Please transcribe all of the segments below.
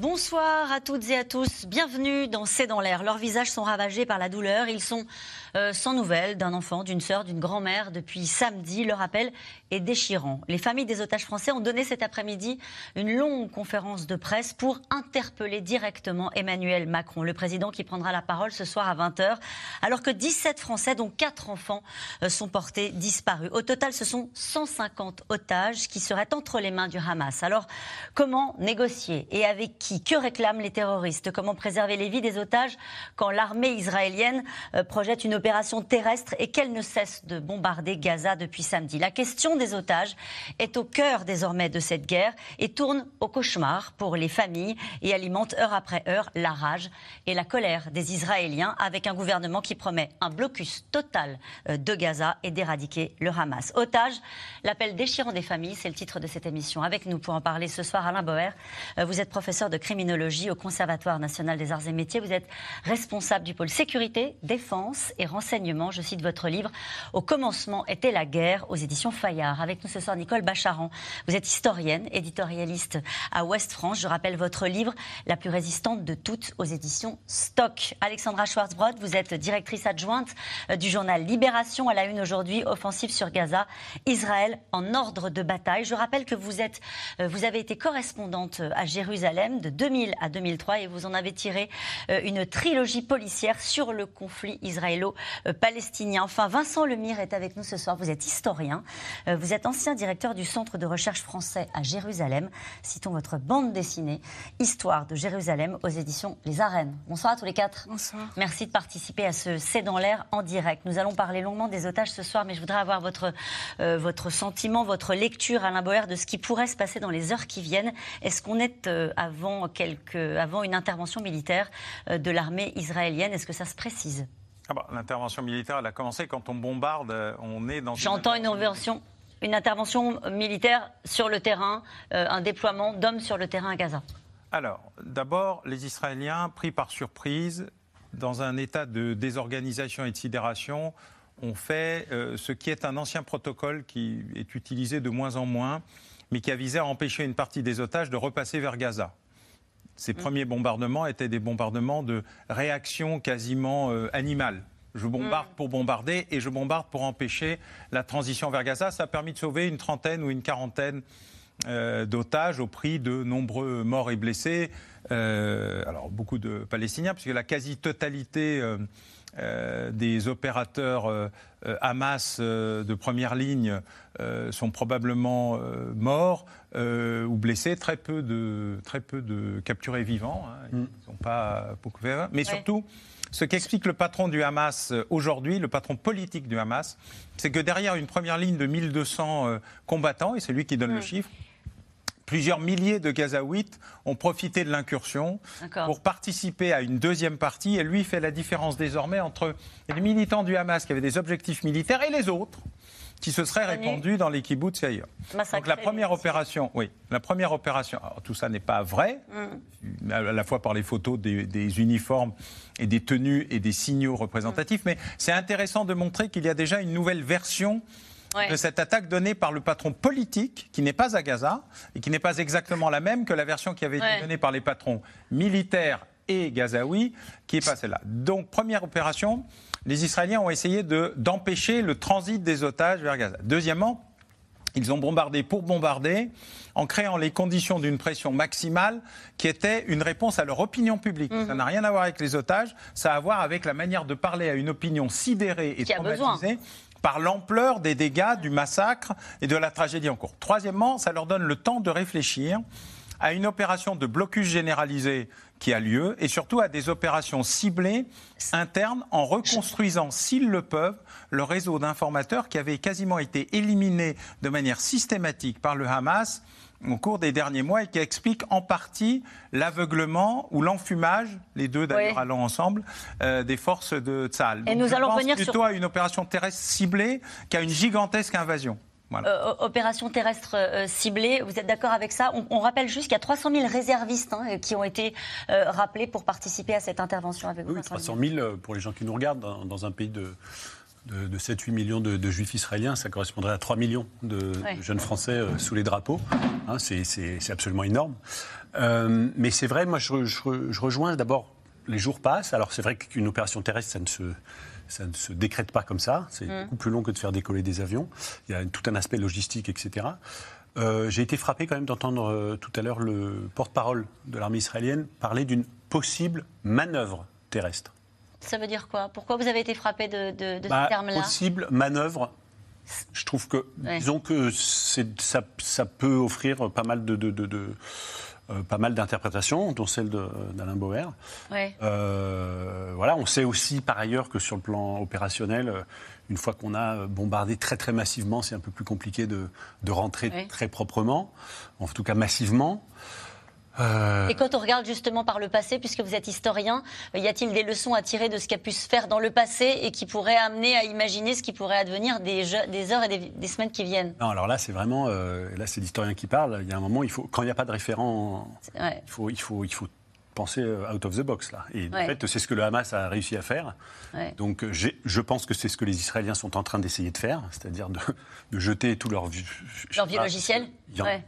Bonsoir à toutes et à tous. Bienvenue dans C'est dans l'air. Leurs visages sont ravagés par la douleur. Ils sont euh, sans nouvelles d'un enfant, d'une sœur, d'une grand-mère depuis samedi. Le rappel est déchirant. Les familles des otages français ont donné cet après-midi une longue conférence de presse pour interpeller directement Emmanuel Macron, le président qui prendra la parole ce soir à 20h, alors que 17 Français, dont 4 enfants, euh, sont portés disparus. Au total, ce sont 150 otages qui seraient entre les mains du Hamas. Alors, comment négocier et avec qui Que réclament les terroristes Comment préserver les vies des otages quand l'armée israélienne euh, projette une opération terrestre et qu'elle ne cesse de bombarder Gaza depuis samedi? La question des otages est au cœur désormais de cette guerre et tourne au cauchemar pour les familles et alimente heure après heure la rage et la colère des Israéliens avec un gouvernement qui promet un blocus total euh, de Gaza et d'éradiquer le Hamas. Otages, l'appel déchirant des familles, c'est le titre de cette émission. Avec nous pour en parler ce soir, Alain Boer, euh, vous êtes professeur de criminologie au Conservatoire national des arts et métiers. Vous êtes responsable du pôle sécurité, défense et renseignement. Je cite votre livre Au commencement était la guerre aux éditions Fayard. Avec nous ce soir, Nicole Bacharan. Vous êtes historienne, éditorialiste à Ouest France. Je rappelle votre livre La plus résistante de toutes aux éditions Stock. Alexandra Schwarzbrod, vous êtes directrice adjointe du journal Libération à la une aujourd'hui, offensive sur Gaza, Israël en ordre de bataille. Je rappelle que vous êtes, vous avez été correspondante à Jérusalem de 2000 à 2003 et vous en avez tiré euh, une trilogie policière sur le conflit israélo-palestinien. Enfin, Vincent Lemire est avec nous ce soir. Vous êtes historien. Euh, vous êtes ancien directeur du Centre de recherche français à Jérusalem. Citons votre bande dessinée, Histoire de Jérusalem aux éditions Les Arènes. Bonsoir à tous les quatre. Bonsoir. Merci de participer à ce C'est dans l'air en direct. Nous allons parler longuement des otages ce soir, mais je voudrais avoir votre, euh, votre sentiment, votre lecture, Alain Boer, de ce qui pourrait se passer dans les heures qui viennent. Est-ce qu'on est, euh, avant, quelques, avant une intervention militaire euh, de l'armée israélienne Est-ce que ça se précise? Ah bah, L'intervention militaire, elle a commencé quand on bombarde, euh, on est dans... J'entends une intervention, une intervention militaire sur le terrain, euh, un déploiement d'hommes sur le terrain à Gaza. Alors, d'abord, les Israéliens, pris par surprise, dans un état de désorganisation et de sidération, ont fait euh, ce qui est un ancien protocole qui est utilisé de moins en moins, mais qui a visé à empêcher une partie des otages de repasser vers Gaza. Ces premiers bombardements étaient des bombardements de réaction quasiment euh, animale. Je bombarde pour bombarder et je bombarde pour empêcher la transition vers Gaza. Ça a permis de sauver une trentaine ou une quarantaine euh, d'otages au prix de nombreux morts et blessés. Euh, alors beaucoup de Palestiniens, puisque la quasi-totalité euh, des opérateurs euh, euh, Hamas euh, de première ligne euh, sont probablement euh, morts euh, ou blessés. Très peu de, très peu de capturés vivants. hein. Ils ne sont pas beaucoup fait. Mais surtout, ce qu'explique le patron du Hamas aujourd'hui, le patron politique du Hamas, c'est que derrière une première ligne de 1200 euh, combattants, et c'est lui qui donne le chiffre, Plusieurs milliers de Gazaouites ont profité de l'incursion pour participer à une deuxième partie. Et lui fait la différence désormais entre les militants du Hamas qui avaient des objectifs militaires et les autres qui se seraient répandus dans les kibbutz et ailleurs. Donc la première opération, oui, la première opération. alors, tout ça n'est pas vrai, Mm. à la fois par les photos des, des uniformes et des tenues et des signaux représentatifs, mais c'est intéressant de montrer qu'il y a déjà une nouvelle version Ouais. de cette attaque donnée par le patron politique, qui n'est pas à Gaza, et qui n'est pas exactement la même que la version qui avait été Ouais. donnée par les patrons militaires et gazaouis, qui est passée là. Donc, première opération, les Israéliens ont essayé de- d'empêcher le transit des otages vers Gaza. Deuxièmement, ils ont bombardé pour bombarder en créant les conditions d'une pression maximale qui était une réponse à leur opinion publique. Mhm. Ça n'a rien à voir avec les otages, ça a à voir avec la manière de parler à une opinion sidérée et Qui a besoin. traumatisée par l'ampleur des dégâts, du massacre et de la tragédie en cours. Troisièmement, ça leur donne le temps de réfléchir à une opération de blocus généralisé qui a lieu et surtout à des opérations ciblées internes en reconstruisant, s'ils le peuvent, le réseau d'informateurs qui avait quasiment été éliminé de manière systématique par le Hamas au cours des derniers mois et qui explique en partie l'aveuglement ou l'enfumage, les deux d'ailleurs Oui. allant ensemble, euh, des forces de Tzahal. Et Donc, nous je allons pense revenir sur- plutôt à une opération terrestre ciblée qu'à une gigantesque invasion. Voilà. Euh, opération terrestre euh, ciblée, vous êtes d'accord avec ça? On, on rappelle juste qu'il y a 300 000 réservistes hein, qui ont été euh, rappelés pour participer à cette intervention avec vous. Oui, Vincent 300 000 euh, pour les gens qui nous regardent dans, dans un pays de, de, 7-8 millions de, juifs israéliens, ça correspondrait à 3 millions de, jeunes Français euh, sous les drapeaux. Hein, c'est absolument énorme. Euh, mais c'est vrai, moi je, je rejoins d'abord, les jours passent. Alors c'est vrai qu'une opération terrestre, ça ne se ça ne se décrète pas comme ça. C'est mm. beaucoup plus long que de faire décoller des avions. Il y a tout un aspect logistique, etc. Euh, j'ai été frappé quand même d'entendre euh, tout à l'heure le porte-parole de l'armée israélienne parler d'une possible manœuvre terrestre. Ça veut dire quoi? Pourquoi vous avez été frappé de, ce bah, terme-là? Possible manœuvre. Je trouve que, disons que ça, ça, peut offrir pas mal de, de euh, pas mal d'interprétations, dont celle d'Alain Bauer. Euh, voilà, on sait aussi par ailleurs que sur le plan opérationnel, euh, une fois qu'on a bombardé très très massivement, c'est un peu plus compliqué de, rentrer très proprement, en tout cas massivement. Euh, Et quand on regarde justement par le passé, puisque vous êtes historien, y a-t-il des leçons à tirer de ce qui a pu se faire dans le passé et qui pourraient amener à imaginer ce qui pourrait advenir des, des heures et des, semaines qui viennent? Non, alors là, c'est vraiment, euh, là, c'est l'historien qui parle. Il y a un moment, il faut, quand il n'y a pas de référent, il faut, il faut, il faut penser euh, out of the box là. Et en fait, c'est ce que le Hamas a réussi à faire. Donc, je pense que c'est ce que les Israéliens sont en train d'essayer de faire, c'est-à-dire de, jeter tout leur leur vieux logiciel.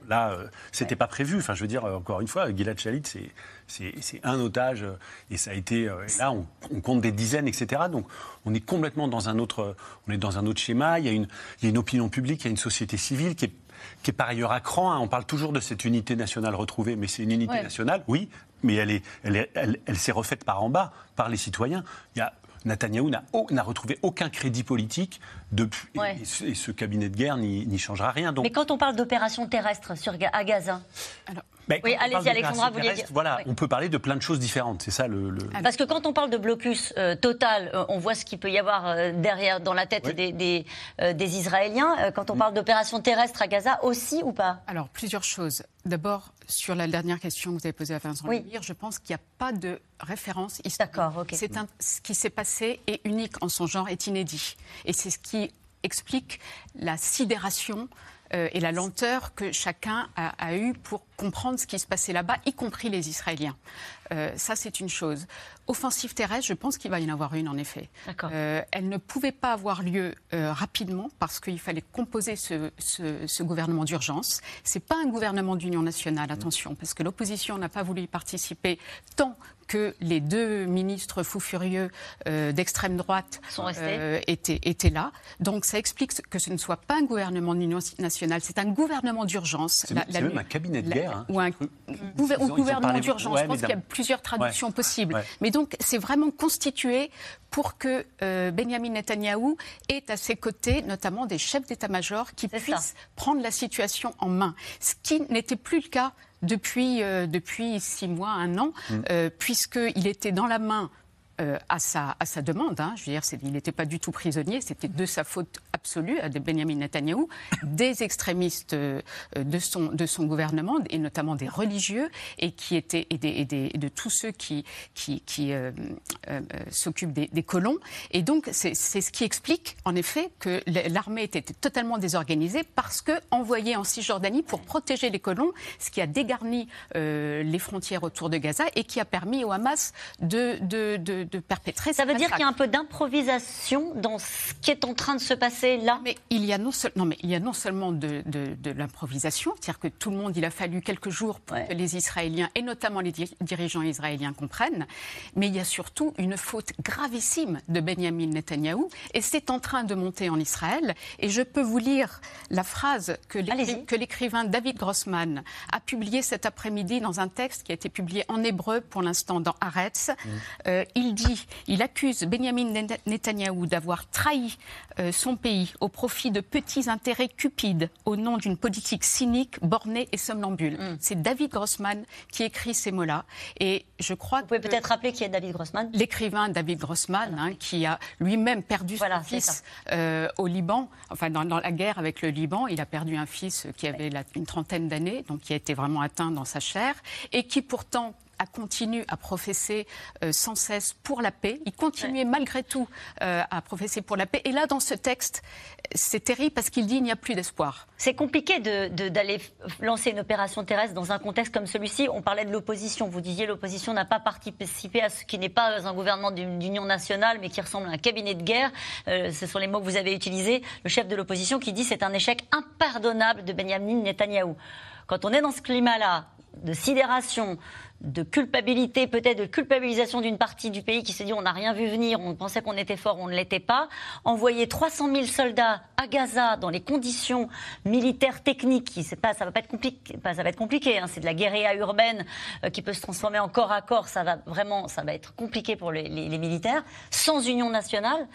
Là, euh, c'était pas prévu. Enfin, je veux dire, encore une fois, Gilad Shalit, c'est un otage et ça a été euh, là on, compte des dizaines etc donc on est complètement dans un autre on est dans un autre schéma il y a une il y a une opinion publique il y a une société civile qui est qui est par ailleurs à cran. Hein. On parle toujours de cette unité nationale retrouvée, mais c'est une unité nationale, oui, mais elle, est, elle, elle, s'est refaite par en bas, par les citoyens. Il y a, Netanyahou n'a retrouvé aucun crédit politique depuis, et, ce cabinet de guerre n'y changera rien. Donc... Mais quand on parle d'opération terrestre sur, à Gaza Alors, oui, allez-y, Alexandra, vous dire. Voilà, on peut parler de plein de choses différentes, c'est ça le, Parce que quand on parle de blocus euh, total, euh, on voit ce qu'il peut y avoir euh, derrière, dans la tête des, des, Israéliens. quand on mm. parle d'opération terrestre à Gaza, aussi ou pas? Alors, plusieurs choses. D'abord, sur la dernière question que vous avez posée à Vincent oui. je pense qu'il n'y a pas de référence historique. D'accord, ok. C'est ce qui s'est passé est unique en son genre, est inédit. Et c'est ce qui explique la sidération euh, et la lenteur que chacun a, a eue pour comprendre ce qui se passait là-bas, y compris les Israéliens. Euh, ça, c'est une chose. Offensive terrestre, je pense qu'il va y en avoir une, en effet. Euh, elle ne pouvait pas avoir lieu euh, rapidement parce qu'il fallait composer ce, ce, ce gouvernement d'urgence. C'est pas un gouvernement d'union nationale, attention, parce que l'opposition n'a pas voulu y participer tant que les deux ministres fous furieux euh, d'extrême droite euh, étaient, étaient, là. Donc ça explique que ce ne soit pas un gouvernement d'union nationale, c'est un gouvernement d'urgence. C'est même un cabinet de guerre. Hein, ou un gouvernement d'urgence. je pense qu'il y a plusieurs traductions possibles. Mais donc c'est vraiment constitué pour que euh, Benjamin Netanyahou ait à ses côtés notamment des chefs d'état-major qui puissent prendre la situation en main. Ce qui n'était plus le cas depuis, euh, depuis six mois, un an, mm. euh, puisqu'il était dans la main euh, à, sa, à demande. Hein. Je veux dire, il n'était pas du tout prisonnier, c'était de sa faute absolue, de Benjamin Netanyahou, des extrémistes euh, de, son, gouvernement, et notamment des religieux, et, qui étaient, de tous ceux qui, euh, s'occupent des, colons. Et donc, c'est ce qui explique, en effet, que l'armée était totalement désorganisée parce que envoyée en Cisjordanie pour protéger les colons, ce qui a dégarni les frontières autour de Gaza et qui a permis au Hamas de de perpétrer. Ça veut dire qu'il y a un peu d'improvisation dans ce qui est en train de se passer là? Mais il y a non, non, mais il y a non seulement de, de, l'improvisation, c'est-à-dire que tout le monde, il a fallu quelques jours pour que les Israéliens, et notamment les dirigeants israéliens, comprennent, mais il y a surtout une faute gravissime de Benjamin Netanyahou, et c'est en train de monter en Israël. Et je peux vous lire la phrase que l'écrivain David Grossman a publiée cet après-midi dans un texte qui a été publié en hébreu pour l'instant dans Haaretz. Mmh. Euh, il il accuse Benjamin Netanyahou d'avoir trahi euh, son pays au profit de petits intérêts cupides au nom d'une politique cynique, bornée et somnambule. Mm. C'est David Grossman qui écrit ces mots-là. Et je crois Vous pouvez peut-être rappeler qui est David Grossman? L'écrivain David Grossman, hein, qui a lui-même perdu son fils euh, au Liban, enfin dans, la guerre avec le Liban. Il a perdu un fils qui avait une trentaine d'années, donc qui a été vraiment atteint dans sa chair, et qui pourtant a continué à professer sans cesse pour la paix. Il continuait malgré tout à professer pour la paix. Et là, dans ce texte, c'est terrible parce qu'il dit il n'y a plus d'espoir. C'est compliqué d'aller lancer une opération terrestre dans un contexte comme celui-ci. On parlait de l'opposition. Vous disiez l'opposition n'a pas participé à ce qui n'est pas un gouvernement d'union nationale, mais qui ressemble à un cabinet de guerre. Euh, ce sont les mots que vous avez utilisés. Le chef de l'opposition qui dit c'est un échec impardonnable de Benjamin Netanyahou. Quand on est dans ce climat-là, de sidération, de culpabilité, peut-être de culpabilisation d'une partie du pays qui s'est dit on n'a rien vu venir, on pensait qu'on était fort, on ne l'était pas. Envoyer 300 000 soldats à Gaza dans les conditions militaires techniques, pas, ça va pas être compliqué, ça va être compliqué. Hein, c'est de la guérilla urbaine euh, qui peut se transformer en corps à corps. Ça va vraiment, ça va être compliqué pour les militaires. Sans union nationale,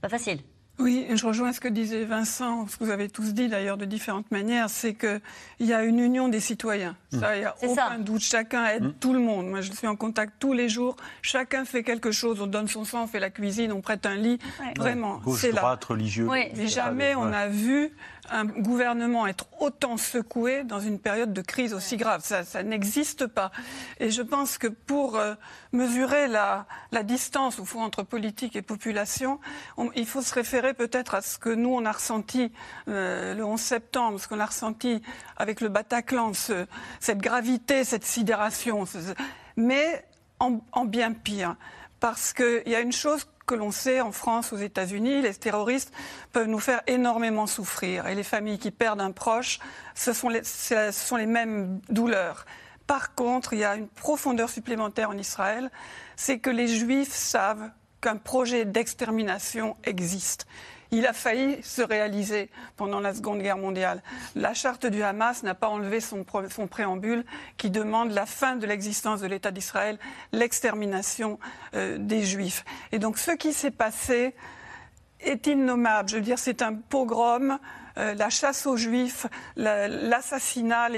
pas facile. Oui, je rejoins ce que disait Vincent, ce que vous avez tous dit d'ailleurs de différentes manières, c'est qu'il y a une union des citoyens. Mmh. Ça, il n'y a aucun doute. Chacun aide mmh. tout le monde. Moi, je suis en contact tous les jours. Chacun fait quelque chose. On donne son sang, on fait la cuisine, on prête un lit. Vraiment, c'est là. droite, religieux. Mais jamais on a vu un gouvernement être autant secoué dans une période de crise aussi grave. Ça, ça n'existe pas. Et je pense que pour euh, mesurer la, la, distance au fond entre politique et population, il faut se référer peut-être à ce que nous on a ressenti euh, le 11 septembre, ce qu'on a ressenti avec le Bataclan, ce, cette gravité, cette sidération, mais en, en bien pire. Parce qu'il y a une chose que l'on sait en France, aux États-Unis, les terroristes peuvent nous faire énormément souffrir. Et les familles qui perdent un proche, ce sont les, mêmes douleurs. Par contre, il y a une profondeur supplémentaire en Israël, c'est que les Juifs savent qu'un projet d'extermination existe il a failli se réaliser pendant la Seconde Guerre mondiale. La charte du Hamas n'a pas enlevé son, préambule qui demande la fin de l'existence de l'État d'Israël, l'extermination euh, des Juifs. Et donc ce qui s'est passé est innommable. Je veux dire, c'est un pogrom. Euh, la chasse aux juifs, l'assassinat,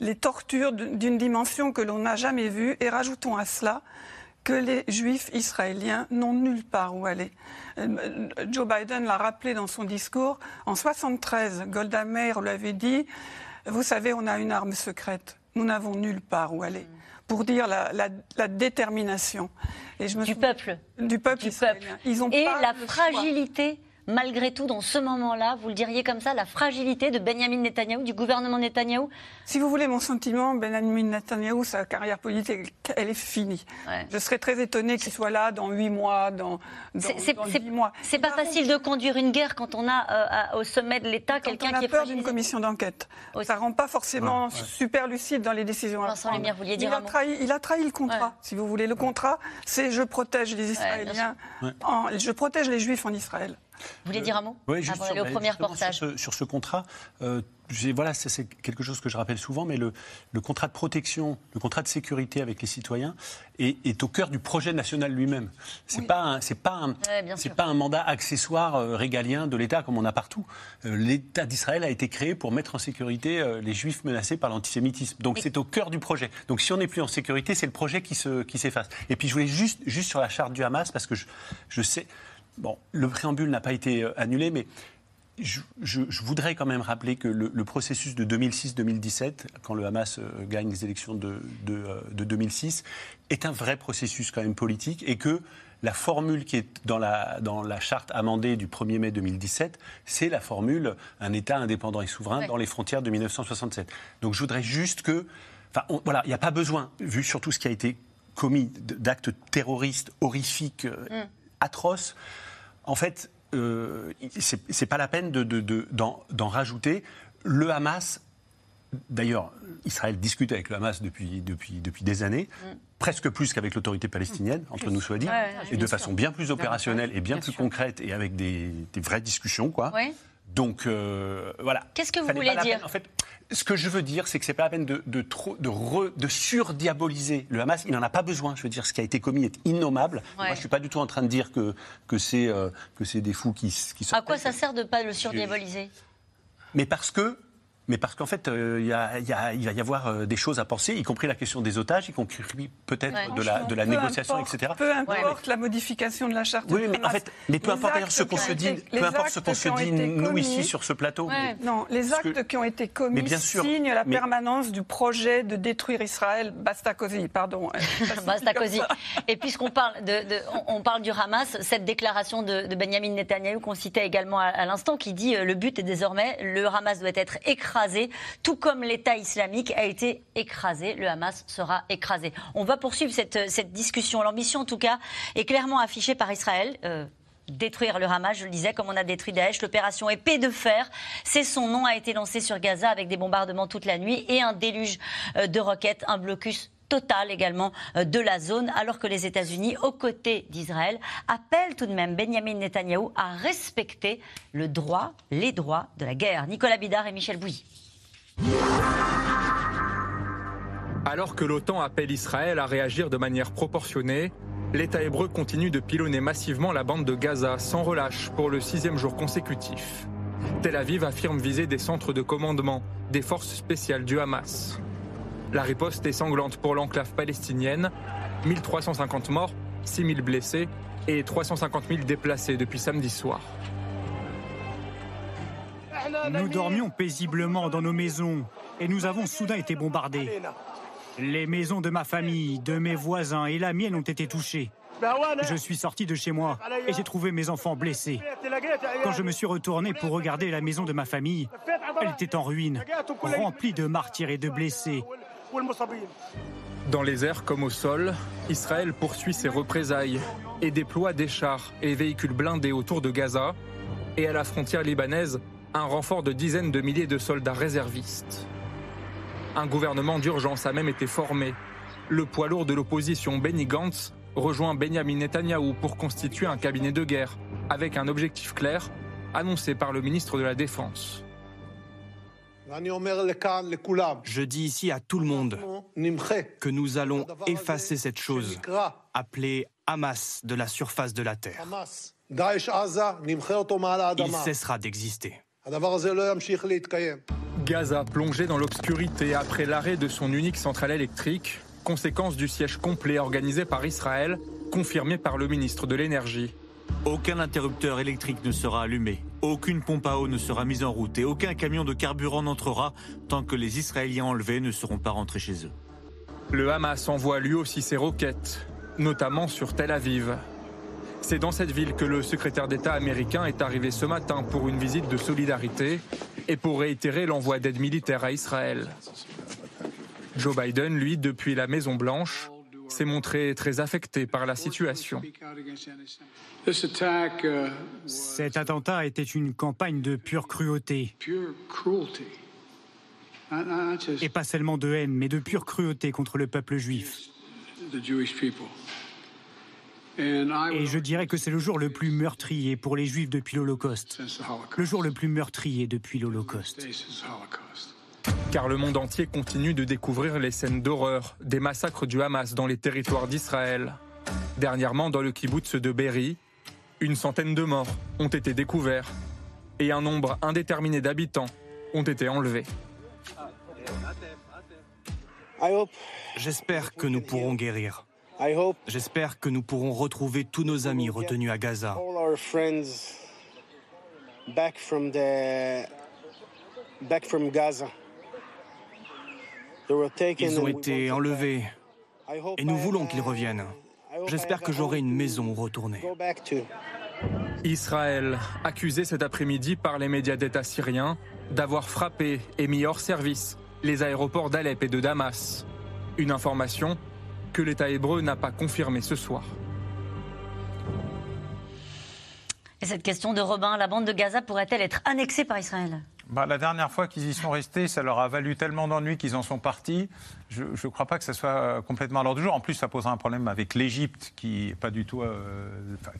les, tortures d'une dimension que l'on n'a jamais vue. Et rajoutons à cela que les juifs israéliens n'ont nulle part où aller. Euh, Joe Biden l'a rappelé dans son discours. En 73, Golda Meir l'avait dit. Vous savez, on a une arme secrète. Nous n'avons nulle part où aller. Pour dire la, détermination. Et je me du peuple. Du peuple israélien. Ils ont Et la fragilité malgré tout, dans ce moment-là, vous le diriez comme ça, la fragilité de Benjamin Netanyahou, du gouvernement Netanyahou Si vous voulez mon sentiment, Benjamin Netanyahou, sa carrière politique, elle est finie. Je serais très étonné qu'il soit là dans huit mois, dans, dix mois. C'est pas facile de conduire une guerre quand on a euh, au sommet de l'État quelqu'un qui est peur d'une commission d'enquête. Ça rend pas forcément super lucide dans les décisions. Vincent Lumière, vous vouliez dire il, a trahi, il a trahi le contrat, si vous voulez. Le contrat, c'est je protège les Israéliens, je protège les Juifs en Israël. Vous voulez dire un mot Oui, juste sur, premier reportage. Sur ce, contrat, euh, voilà, c'est quelque chose que je rappelle souvent, mais le, contrat de protection, le contrat de sécurité avec les citoyens est, au cœur du projet national lui-même. C'est pas c'est pas un, c'est pas un mandat accessoire euh, régalien de l'État comme on a partout. Euh, L'État d'Israël a été créé pour mettre en sécurité les Juifs menacés par l'antisémitisme. Donc c'est au cœur du projet. Donc si on n'est plus en sécurité, c'est le projet qui se qui s'efface. Et puis je voulais juste juste sur la charte du Hamas parce que je, je sais. Bon, le préambule n'a pas été euh, annulé, mais je, voudrais quand même rappeler que le, processus de 2006-2017, quand le Hamas euh, gagne les élections de, 2006, euh, est un vrai processus quand même politique et que la formule qui est dans la, dans la charte amendée du 1er mai 2017, c'est la formule un État indépendant et souverain dans les frontières de 1967. Donc je voudrais juste que, enfin voilà, il n'y a pas besoin, vu surtout ce qui a été commis d'actes terroristes horrifiques, mm. Atroces, en fait, euh, c'est pas la peine d'en de, rajouter. Le Hamas, d'ailleurs, Israël discute avec le Hamas depuis, depuis, depuis des années, mm. presque plus qu'avec l'autorité palestinienne, entre nous soit dit, et de façon bien plus opérationnelle et bien, plus concrète et avec des, vraies discussions, quoi. Donc euh, voilà. Qu'est-ce que vous voulez dire En fait, ce que je veux dire, c'est que c'est pas la peine de, de, trop, de, de surdiaboliser le Hamas. Il n'en a pas besoin. Je veux dire, ce qui a été commis est innommable. Moi, je suis pas du tout en train de dire que que c'est euh, des fous qui, qui sont. À quoi ça sert de pas le surdiaboliser? Mais parce que mais parce qu'en fait, euh, il va y avoir euh, des choses à penser, y compris la question des otages, y compris peut-être de la, de la négociation, etc. Peu importe la modification de la charte. Oui, mais en fait, mais peu importe ce qu'on se dit, peu importe ce qu'on se dit nous ici sur ce plateau. non, les actes qui ont été commis signent la permanence du projet de détruire Israël. Basta così, pardon. Basta così. Et puisqu'on parle de, on, parle du Hamas, cette déclaration de, Benjamin Netanyahu qu'on citait également à, à l'instant, qui dit euh, le but est désormais le Hamas doit être écrasé tout comme l'État islamique a été écrasé, le Hamas sera écrasé. On va poursuivre cette, cette discussion. L'ambition, en tout cas, est clairement affichée par Israël. Euh, détruire le Hamas, je le disais, comme on a détruit Daesh. L'opération Épée de fer, c'est son nom, a été lancé sur Gaza avec des bombardements toute la nuit et un déluge euh, de roquettes, un blocus total également euh, de la zone, alors que les États-Unis, aux côtés d'Israël, appellent tout de même Benjamin Netanyahou à respecter le droit, les droits de la guerre. Nicolas Bidard et Michel Bouilly. Alors que l'OTAN appelle Israël à réagir de manière proportionnée, l'État hébreu continue de pilonner massivement la bande de Gaza sans relâche pour le sixième jour consécutif. Tel Aviv affirme viser des centres de commandement des forces spéciales du Hamas. La riposte est sanglante pour l'enclave palestinienne. 1350 morts, 6000 blessés et 350 000 déplacés depuis samedi soir. Nous dormions paisiblement dans nos maisons et nous avons soudain été bombardés. Les maisons de ma famille, de mes voisins et la mienne ont été touchées. Je suis sorti de chez moi et j'ai trouvé mes enfants blessés. Quand je me suis retourné pour regarder la maison de ma famille, elle était en ruine, remplie de martyrs et de blessés. Dans les airs comme au sol, Israël poursuit ses représailles et déploie des chars et véhicules blindés autour de Gaza et à la frontière libanaise, un renfort de dizaines de milliers de soldats réservistes. Un gouvernement d'urgence a même été formé. Le poids lourd de l'opposition Benny Gantz rejoint Benjamin Netanyahou pour constituer un cabinet de guerre avec un objectif clair annoncé par le ministre de la Défense. Je dis ici à tout le monde que nous allons effacer cette chose appelée Hamas de la surface de la terre. Il cessera d'exister. Gaza plongé dans l'obscurité après l'arrêt de son unique centrale électrique, conséquence du siège complet organisé par Israël, confirmé par le ministre de l'Énergie. Aucun interrupteur électrique ne sera allumé, aucune pompe à eau ne sera mise en route et aucun camion de carburant n'entrera tant que les Israéliens enlevés ne seront pas rentrés chez eux. Le Hamas envoie lui aussi ses roquettes, notamment sur Tel Aviv. C'est dans cette ville que le secrétaire d'État américain est arrivé ce matin pour une visite de solidarité et pour réitérer l'envoi d'aide militaire à Israël. Joe Biden, lui, depuis la Maison Blanche, s'est montré très affecté par la situation. Cet attentat était une campagne de pure cruauté. Et pas seulement de haine, mais de pure cruauté contre le peuple juif. Et je dirais que c'est le jour le plus meurtrier pour les juifs depuis l'Holocauste. Le jour le plus meurtrier depuis l'Holocauste car le monde entier continue de découvrir les scènes d'horreur des massacres du Hamas dans les territoires d'Israël. Dernièrement, dans le kibbutz de Berry, une centaine de morts ont été découverts et un nombre indéterminé d'habitants ont été enlevés. J'espère que nous pourrons guérir. J'espère que nous pourrons retrouver tous nos amis retenus à Gaza. Ils ont été enlevés et nous voulons qu'ils reviennent. J'espère que j'aurai une maison où retourner. Israël, accusé cet après-midi par les médias d'État syriens d'avoir frappé et mis hors service les aéroports d'Alep et de Damas. Une information que l'État hébreu n'a pas confirmée ce soir. Et cette question de Robin, la bande de Gaza pourrait-elle être annexée par Israël? Bah, la dernière fois qu'ils y sont restés, ça leur a valu tellement d'ennuis qu'ils en sont partis. Je ne crois pas que ça soit complètement à l'ordre du jour. En plus, ça posera un problème avec l'Égypte qui, pas du tout, euh,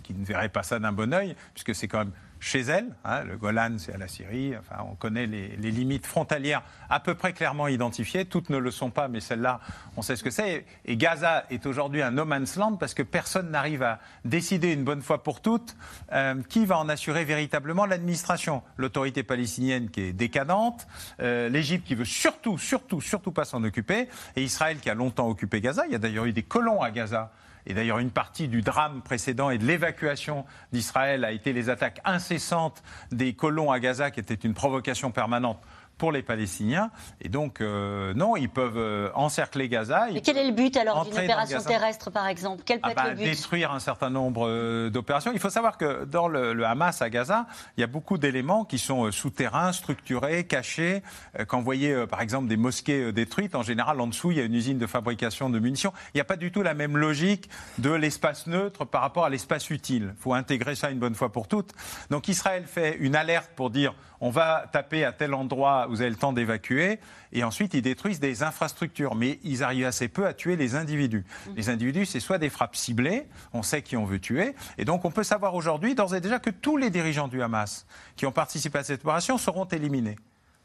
qui ne verrait pas ça d'un bon oeil, puisque c'est quand même chez elle. Hein, le Golan, c'est à la Syrie. Enfin, on connaît les, limites frontalières à peu près clairement identifiées. Toutes ne le sont pas, mais celle-là, on sait ce que c'est. Et Gaza est aujourd'hui un no man's land parce que personne n'arrive à décider une bonne fois pour toutes euh, qui va en assurer véritablement l'administration. L'autorité palestinienne qui est décadente, euh, l'Égypte qui veut surtout, surtout, surtout pas s'en occuper, et Israël qui a longtemps occupé Gaza. Il y a d'ailleurs eu des colons à Gaza et d'ailleurs, une partie du drame précédent et de l'évacuation d'Israël a été les attaques incessantes des colons à Gaza, qui étaient une provocation permanente pour les Palestiniens. Et donc, euh, non, ils peuvent euh, encercler Gaza. Mais quel est le but alors d'une opération terrestre, par exemple? Quel peut ah être bah, le but? Détruire un certain nombre euh, d'opérations. Il faut savoir que dans le, Hamas à Gaza, il y a beaucoup d'éléments qui sont souterrains, structurés, cachés. Quand vous voyez, par exemple, des mosquées détruites, en général, en dessous, il y a une usine de fabrication de munitions. Il n'y a pas du tout la même logique de l'espace neutre par rapport à l'espace utile. Il faut intégrer ça une bonne fois pour toutes. Donc Israël fait une alerte pour dire on va taper à tel endroit, vous avez le temps d'évacuer, et ensuite ils détruisent des infrastructures. Mais ils arrivent assez peu à tuer les individus. Mm. Les individus, c'est soit des frappes ciblées, on sait qui on veut tuer, et donc on peut savoir aujourd'hui, d'ores et déjà, que tous les dirigeants du Hamas qui ont participé à cette opération seront éliminés.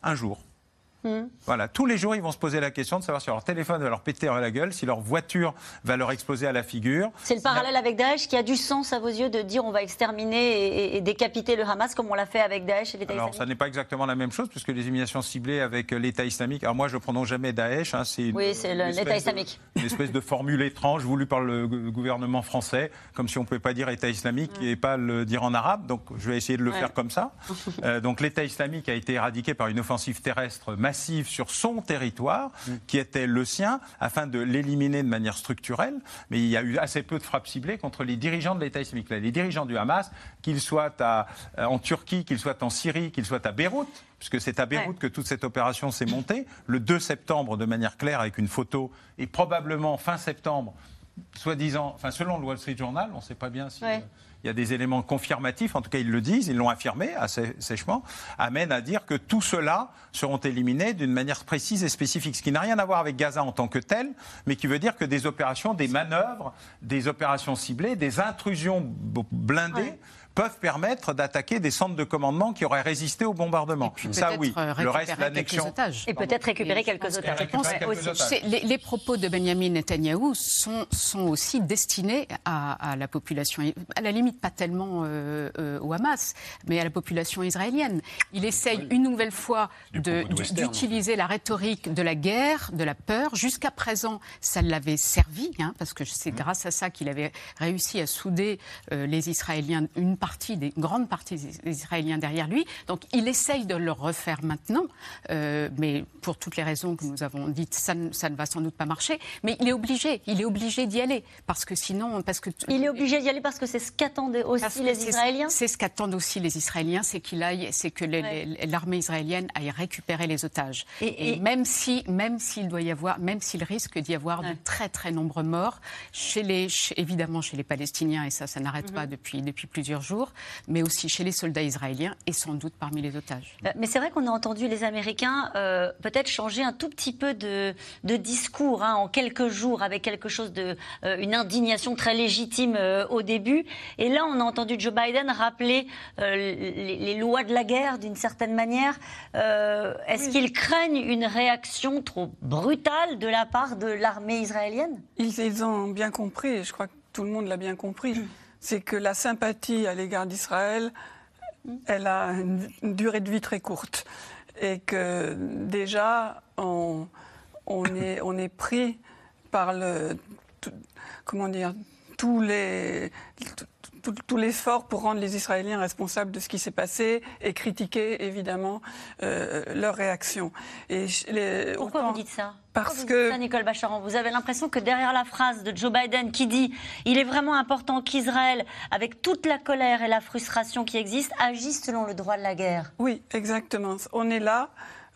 Un jour. Hmm. Voilà, tous les jours, ils vont se poser la question de savoir si leur téléphone va leur péter à la gueule, si leur voiture va leur exploser à la figure. C'est le parallèle avec Daesh qui a du sens à vos yeux de dire on va exterminer et, décapiter le Hamas comme on l'a fait avec Daesh et l'État islamique Alors, ça n'est pas exactement la même chose puisque les éliminations ciblées avec l'État islamique. Alors, moi, je ne prononce jamais Daesh. Hein, c'est oui, c'est l'État islamique. une espèce de formule étrange voulue par le gouvernement français, comme si on ne pouvait pas dire État islamique et pas le dire en arabe. Donc, je vais essayer de le faire comme ça. Euh, donc, l'État islamique a été éradiqué par une offensive terrestre massive sur son territoire, qui était le sien, afin de l'éliminer de manière structurelle. Mais il y a eu assez peu de frappes ciblées contre les dirigeants de l'État islamique. les dirigeants du Hamas, qu'ils soient à, euh, en Turquie, qu'ils soient en Syrie, qu'ils soient à Beyrouth, puisque c'est à Beyrouth que toute cette opération s'est montée, le 2 septembre de manière claire avec une photo, et probablement fin septembre, soi-disant, enfin selon le Wall Street Journal, on ne sait pas bien si... Euh, il y a des éléments confirmatifs, en tout cas ils le disent, ils l'ont affirmé assez sèchement, amène à dire que tout cela seront éliminés d'une manière précise et spécifique, ce qui n'a rien à voir avec Gaza en tant que tel, mais qui veut dire que des opérations, des manœuvres, des opérations ciblées, des intrusions blindées peuvent permettre d'attaquer des centres de commandement qui auraient résisté au bombardement. Ça, oui. Le reste, l'annexion. Et peut-être récupérer quelques otages. les, propos de Benjamin Netanyahou sont, sont aussi destinés à, la population, à la limite pas tellement euh, euh, au Hamas, mais à la population israélienne. Il essaye une nouvelle fois d'utiliser la rhétorique de la guerre, de la peur. Jusqu'à présent, ça l'avait servi, hein, parce que c'est mmh. grâce à ça qu'il avait réussi à souder euh, les Israéliens une partie partie, des grandes parties des Israéliens derrière lui. Donc il essaye de le refaire maintenant, euh, mais pour toutes les raisons que nous avons dites, ça, ça, ne va sans doute pas marcher. Mais il est obligé, il est obligé d'y aller parce que sinon, parce que il est obligé d'y aller parce que c'est ce qu'attendent aussi les Israéliens. C'est ce qu'attendent aussi les Israéliens, c'est qu'il aille, c'est que l'armée israélienne aille récupérer les otages. Et, même si, même s'il doit y avoir, même s'il risque d'y avoir de très très nombreux morts chez les, évidemment chez les Palestiniens et ça, ça n'arrête mhm. pas depuis depuis plusieurs jours mais aussi chez les soldats israéliens et sans doute parmi les otages. Euh, mais c'est vrai qu'on a entendu les Américains euh, peut-être changer un tout petit peu de, discours hein, en quelques jours avec quelque chose de euh, une indignation très légitime au début. Et là, on a entendu Joe Biden rappeler les, lois de la guerre d'une certaine manière. Est-ce qu'ils craignent une réaction trop brutale de la part de l'armée israélienne? Ils, ils ont bien compris. Je crois que tout le monde l'a bien compris c'est que la sympathie à l'égard d'Israël, elle a une, durée de vie très courte. Et que déjà, on, est, on est pris par le. comment dire tous les, tout, l'effort pour rendre les Israéliens responsables de ce qui s'est passé et critiquer évidemment euh, leur réaction. Et Pourquoi vous dites ça? parce que ça, Nicole Bacharan, vous avez l'impression que derrière la phrase de Joe Biden qui dit il est vraiment important qu'Israël, avec toute la colère et la frustration qui existent, agisse selon le droit de la guerre. Oui, exactement. On est là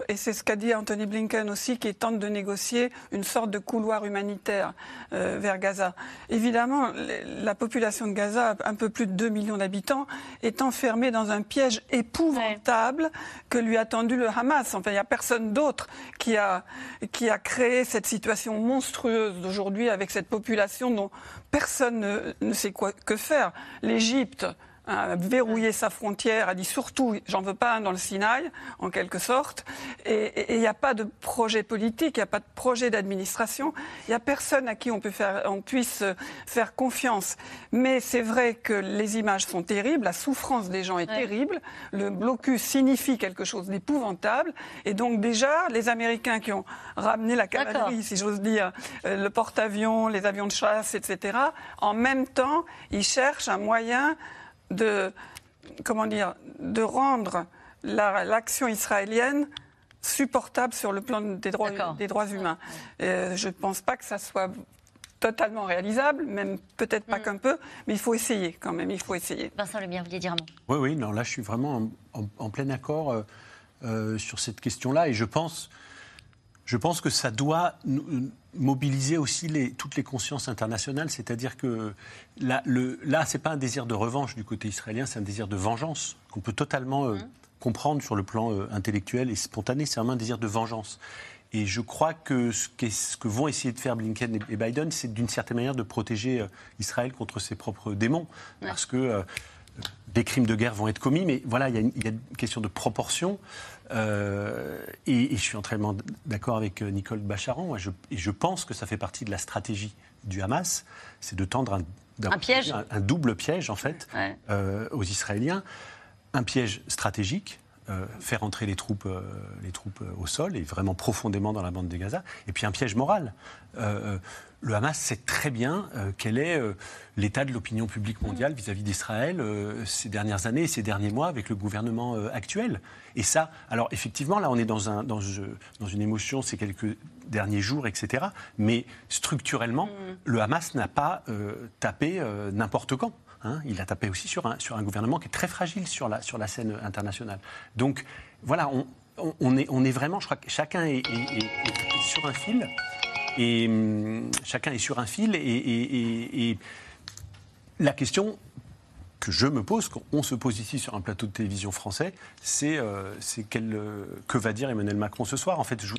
et c'est ce qu'a dit Anthony Blinken aussi, qui tente de négocier une sorte de couloir humanitaire euh, vers Gaza. Évidemment, la population de Gaza, un peu plus de 2 millions d'habitants, est enfermée dans un piège épouvantable que lui a tendu le Hamas. Enfin, il n'y a personne d'autre qui a, qui a créé cette situation monstrueuse d'aujourd'hui avec cette population dont personne ne, ne sait quoi, que faire. L'Égypte a verrouillé sa frontière, a dit surtout, j'en veux pas un dans le Sinaï, en quelque sorte. Et il n'y a pas de projet politique, il n'y a pas de projet d'administration. Il n'y a personne à qui on, peut faire, on puisse faire confiance. Mais c'est vrai que les images sont terribles, la souffrance des gens est terrible. Le blocus signifie quelque chose d'épouvantable. Et donc déjà, les Américains qui ont ramené la cavalerie, si j'ose dire, euh, le porte-avions, les avions de chasse, etc., en même temps, ils cherchent un moyen de, comment dire, de rendre l'action israélienne supportable sur le plan des droits, des droits humains. Euh, je ne pense pas que ça soit totalement réalisable, même peut-être pas mm. qu'un peu, mais il faut essayer quand même, il faut essayer. Vincent Lemire, vous vouliez dire un mot Oui, oui, non, là je suis vraiment en, plein accord euh, euh, sur cette question-là et je pense, je pense que ça doit mobiliser aussi les, toutes les consciences internationales, c'est-à-dire que là, le, là c'est pas un désir de revanche du côté israélien, c'est un désir de vengeance qu'on peut totalement euh, mmh. comprendre sur le plan euh, intellectuel et spontané, c'est vraiment un désir de vengeance. Et je crois que ce, ce que vont essayer de faire Blinken et Biden, c'est d'une certaine manière de protéger euh, Israël contre ses propres démons, parce que des crimes de guerre vont être commis, mais voilà, il y, il y a une question de proportion. Euh, et, je suis entièrement d'accord avec euh, Nicole Bacharan. Je, et je pense que ça fait partie de la stratégie du Hamas, c'est de tendre un, piège. Un, double piège, en fait, euh, aux Israéliens. Un piège stratégique, faire entrer les troupes, les troupes au sol et vraiment profondément dans la bande de Gaza. Et puis un piège moral le Hamas sait très bien euh, quel est euh, l'état de l'opinion publique mondiale vis-à-vis d'Israël euh, ces dernières années et ces derniers mois avec le gouvernement actuel. Et ça, alors effectivement, là, on est dans, un, dans, dans une émotion ces quelques derniers jours, etc. Mais structurellement, mm. le Hamas n'a pas tapé n'importe quand. Hein. Il a tapé aussi sur un, sur un gouvernement qui est très fragile sur la, sur la scène internationale. Donc voilà, on, on, est, on est vraiment, je crois que chacun est sur un fil. Et hum, chacun est sur un fil. et la question, que je me pose, qu'on se pose ici sur un plateau de télévision français, c'est euh, euh, que va dire Emmanuel Macron ce soir? En fait, je,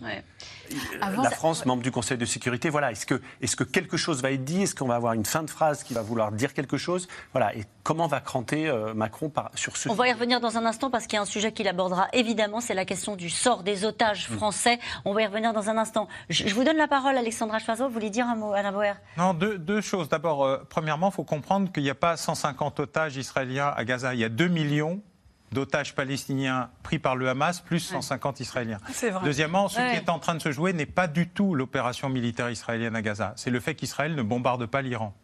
la France, membre du Conseil de sécurité, voilà, est-ce que, est que quelque chose va être dit? Est-ce qu'on va avoir une fin de phrase qui va vouloir dire quelque chose? Voilà, et comment va cranter euh, Macron par, sur ce On va y revenir dans un instant parce qu'il y a un sujet qu'il abordera évidemment, c'est la question du sort des otages mm. français. On va y revenir dans un instant. Je, vous donne la parole, Alexandra Schwarzau. Vous voulez dire un mot, Alain Boer? Non, deux, deux choses. D'abord, premièrement, il faut comprendre qu'il n'y a pas 150 otages israéliens à Gaza. Il y a 2 millions d'otages palestiniens pris par le Hamas, plus 150 Israéliens. Deuxièmement, ce qui est en train de se jouer n'est pas du tout l'opération militaire israélienne à Gaza. C'est le fait qu'Israël ne bombarde pas l'Iran.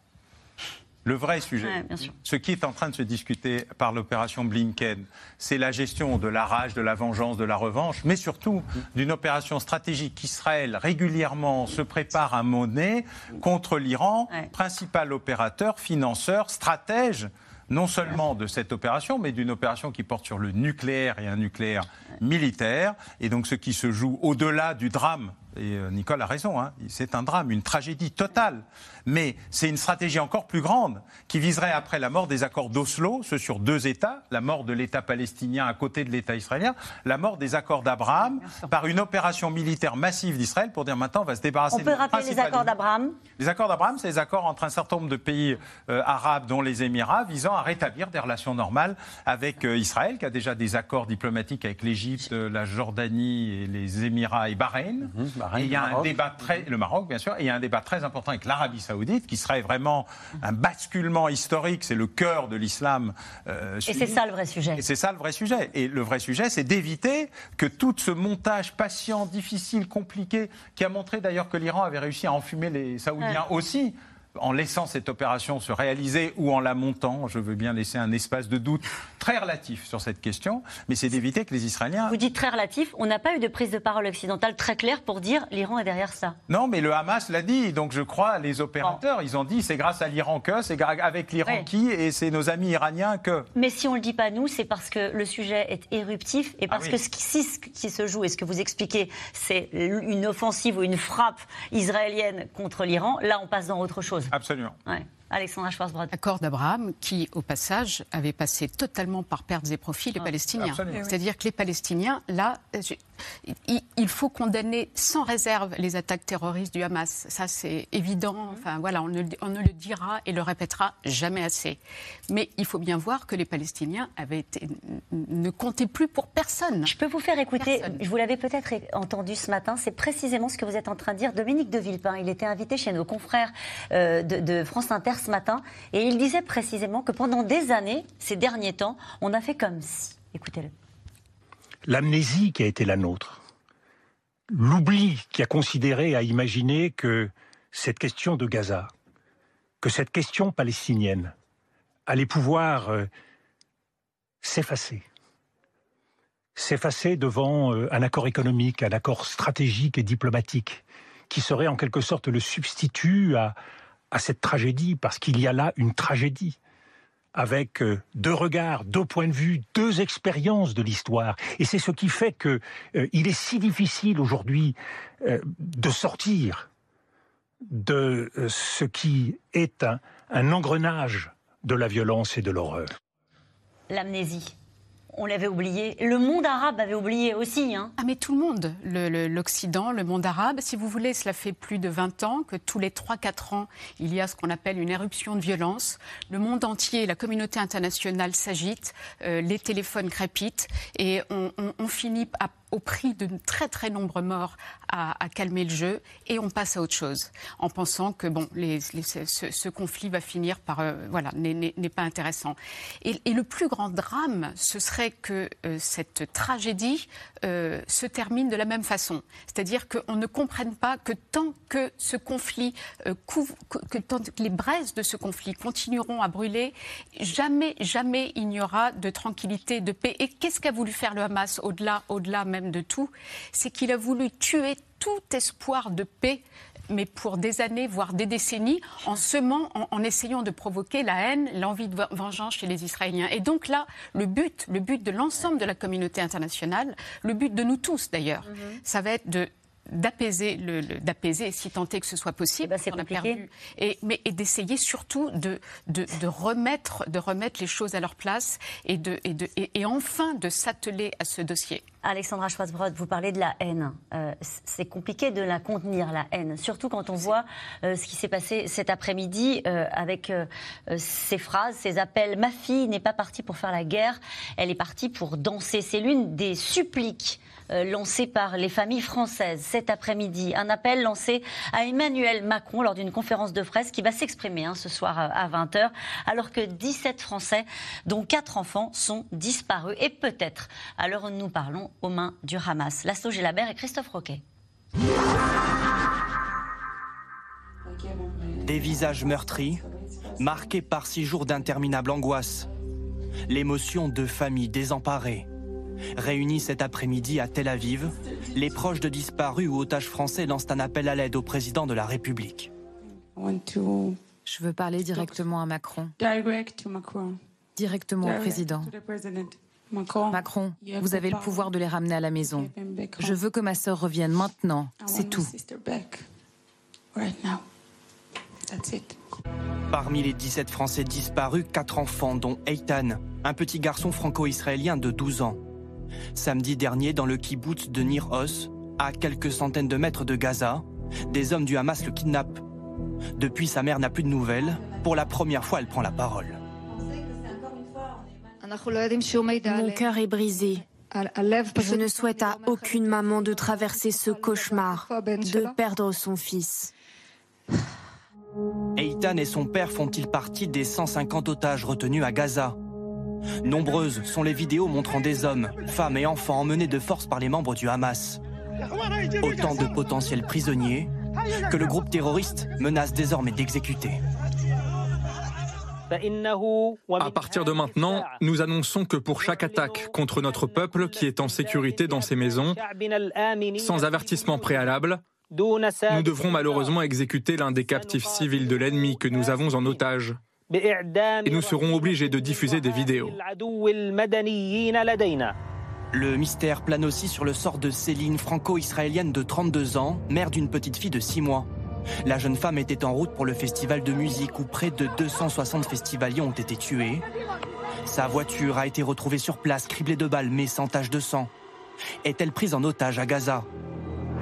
Le vrai sujet, ce qui est en train de se discuter par l'opération Blinken, c'est la gestion de la rage, de la vengeance, de la revanche, mais surtout d'une opération stratégique qu'Israël régulièrement se prépare à mener contre l'Iran, principal opérateur, financeur, stratège non seulement de cette opération, mais d'une opération qui porte sur le nucléaire et un nucléaire militaire. Et donc ce qui se joue au-delà du drame et euh, Nicole a raison, hein, c'est un drame, une tragédie totale. Mais c'est une stratégie encore plus grande qui viserait, après la mort des accords d'Oslo, ce sur deux États, la mort de l'État palestinien à côté de l'État israélien, la mort des accords d'Abraham, par une opération militaire massive d'Israël pour dire maintenant on va se débarrasser on peut rappeler les accords d'Abraham? Les accords d'Abraham, c'est les accords entre un certain nombre de pays euh, arabes, dont les Émirats, visant à rétablir des relations normales avec euh, Israël, qui a déjà des accords diplomatiques avec l'Égypte, la Jordanie et les Émirats et Bahreïn. Mhm, il y a un débat très, le Maroc bien sûr, et il y a un débat très important avec l'Arabie Saoudite, qui serait vraiment un basculement historique. C'est le cœur de l'islam. Euh, et c'est ça le vrai sujet. Et c'est ça le vrai sujet. Et le vrai sujet, c'est d'éviter que tout ce montage patient, difficile, compliqué, qui a montré d'ailleurs que l'Iran avait réussi à enfumer les Saoudiens aussi en laissant cette opération se réaliser ou en la montant. Je veux bien laisser un espace de doute très relatif sur cette question, mais c'est d'éviter que les Israéliens. Vous dites très relatif, on n'a pas eu de prise de parole occidentale très claire pour dire l'Iran est derrière ça. Non, mais le Hamas l'a dit, donc je crois les opérateurs, ils ont dit c'est grâce à l'Iran que, c'est avec l'Iran qui, et c'est nos amis iraniens que. Mais si on le dit pas nous, c'est parce que le sujet est éruptif et parce ah que ce qui, ce qui se joue et ce que vous expliquez, c'est une offensive ou une frappe israélienne contre l'Iran. Là, on passe dans autre chose. Absolument. Alexandra Schwarzbrod. Accord d'Abraham qui, au passage, avait passé totalement par pertes et profits les ah, Palestiniens. C'est-à-dire que les Palestiniens, là, il faut condamner sans réserve les attaques terroristes du Hamas. Ça, c'est évident. Mhm. Enfin, voilà, on ne, le dira et le répétera jamais assez. Mais il faut bien voir que les Palestiniens avaient été, ne comptaient plus pour personne. Je peux vous faire écouter, je vous l'avez peut-être entendu ce matin, c'est précisément ce que vous êtes en train de dire. Dominique de Villepin, il était invité chez nos confrères euh, de, de France Inter ce matin et il disait précisément que pendant des années, ces derniers temps, on a fait comme si. Écoutez-le l'amnésie qui a été la nôtre, l'oubli qui a considéré à imaginer que cette question de Gaza, que cette question palestinienne allait pouvoir euh, s'effacer. S'effacer devant euh, un accord économique, un accord stratégique et diplomatique, qui serait en quelque sorte le substitut à cette tragédie, parce qu'il y a là une tragédie avec euh, deux regards, deux points de vue, deux expériences de l'histoire. Et c'est ce qui fait qu'il euh, est si difficile aujourd'hui euh, de sortir de ce qui est un engrenage de la violence et de l'horreur. L'amnésie on l'avait oublié. Le monde arabe avait oublié aussi. Hein. Ah mais tout le monde, l'Occident, le, monde arabe. Si vous voulez, cela fait plus de 20 ans que tous les 3-4 ans, il y a ce qu'on appelle une éruption de violence. Le monde entier, la communauté internationale s'agite, euh, les téléphones crépitent et on, on finit à au prix de très très nombreux morts à, calmer le jeu et on passe à autre chose en pensant que bon, ce, conflit va finir par euh, voilà n'est pas intéressant. Et, le plus grand drame, ce serait que euh, cette tragédie euh, se termine de la même façon, c'est-à-dire qu'on ne comprenne pas que tant que ce conflit que, tant que les braises de ce conflit continueront à brûler, jamais jamais il n'y aura de tranquillité, de paix. Et qu'est-ce qu'a voulu faire le Hamas au-delà, au-delà de tout, c'est qu'il a voulu tuer tout espoir de paix mais pour des années, voire des décennies, en semant, en, essayant de provoquer la haine, l'envie de vengeance chez les Israéliens. Et donc là, le but, le but de l'ensemble de la communauté internationale, le but de nous tous d'ailleurs, mm-hmm. ça va être de d'apaiser, le, d'apaiser, si tant est que ce soit possible, eh ben, perdu, et, mais et d'essayer surtout de, de, de, remettre, de remettre les choses à leur place et, de, et, de, et, enfin de s'atteler à ce dossier. Alexandra Schwarzbrod, vous parlez de la haine. Euh, c'est compliqué de la contenir, la haine, surtout quand on voit euh, ce qui s'est passé cet après-midi euh, avec ces phrases, ces appels. Ma fille n'est pas partie pour faire la guerre, elle est partie pour danser. C'est l'une des suppliques lancé par les familles françaises cet après-midi. Un appel lancé à Emmanuel Macron lors d'une conférence de presse qui va s'exprimer hein, ce soir euh, à 20h, alors que 17 Français, dont 4 enfants, sont disparus et peut-être, où nous parlons, aux mains du Hamas. Lasso Gélabert et Christophe Roquet. Des visages meurtris, marqués par six jours d'interminable angoisse. L'émotion de familles désemparées Réunis cet après-midi à Tel Aviv, les proches de disparus ou otages français lancent un appel à l'aide au président de la République. Je veux parler directement à Macron. Directement au président. Macron, vous avez le pouvoir de les ramener à la maison. Je veux que ma sœur revienne maintenant. C'est tout. Parmi les 17 Français disparus, 4 enfants, dont Eitan, un petit garçon franco-israélien de 12 ans. Samedi dernier, dans le kibbutz de Nir Oz, à quelques centaines de mètres de Gaza, des hommes du Hamas le kidnappent. Depuis, sa mère n'a plus de nouvelles. Pour la première fois, elle prend la parole. Mon cœur est brisé. Je ne souhaite à aucune maman de traverser ce cauchemar, de perdre son fils. Eitan et son père font-ils partie des 150 otages retenus à Gaza? Nombreuses sont les vidéos montrant des hommes, femmes et enfants emmenés de force par les membres du Hamas. Autant de potentiels prisonniers que le groupe terroriste menace désormais d'exécuter. À partir de maintenant, nous annonçons que pour chaque attaque contre notre peuple qui est en sécurité dans ses maisons, sans avertissement préalable, nous devrons malheureusement exécuter l'un des captifs civils de l'ennemi que nous avons en otage et nous serons obligés de diffuser des vidéos. Le mystère plane aussi sur le sort de Céline, franco-israélienne de 32 ans, mère d'une petite fille de 6 mois. La jeune femme était en route pour le festival de musique où près de 260 festivaliers ont été tués. Sa voiture a été retrouvée sur place, criblée de balles mais sans tache de sang. Est-elle prise en otage à Gaza?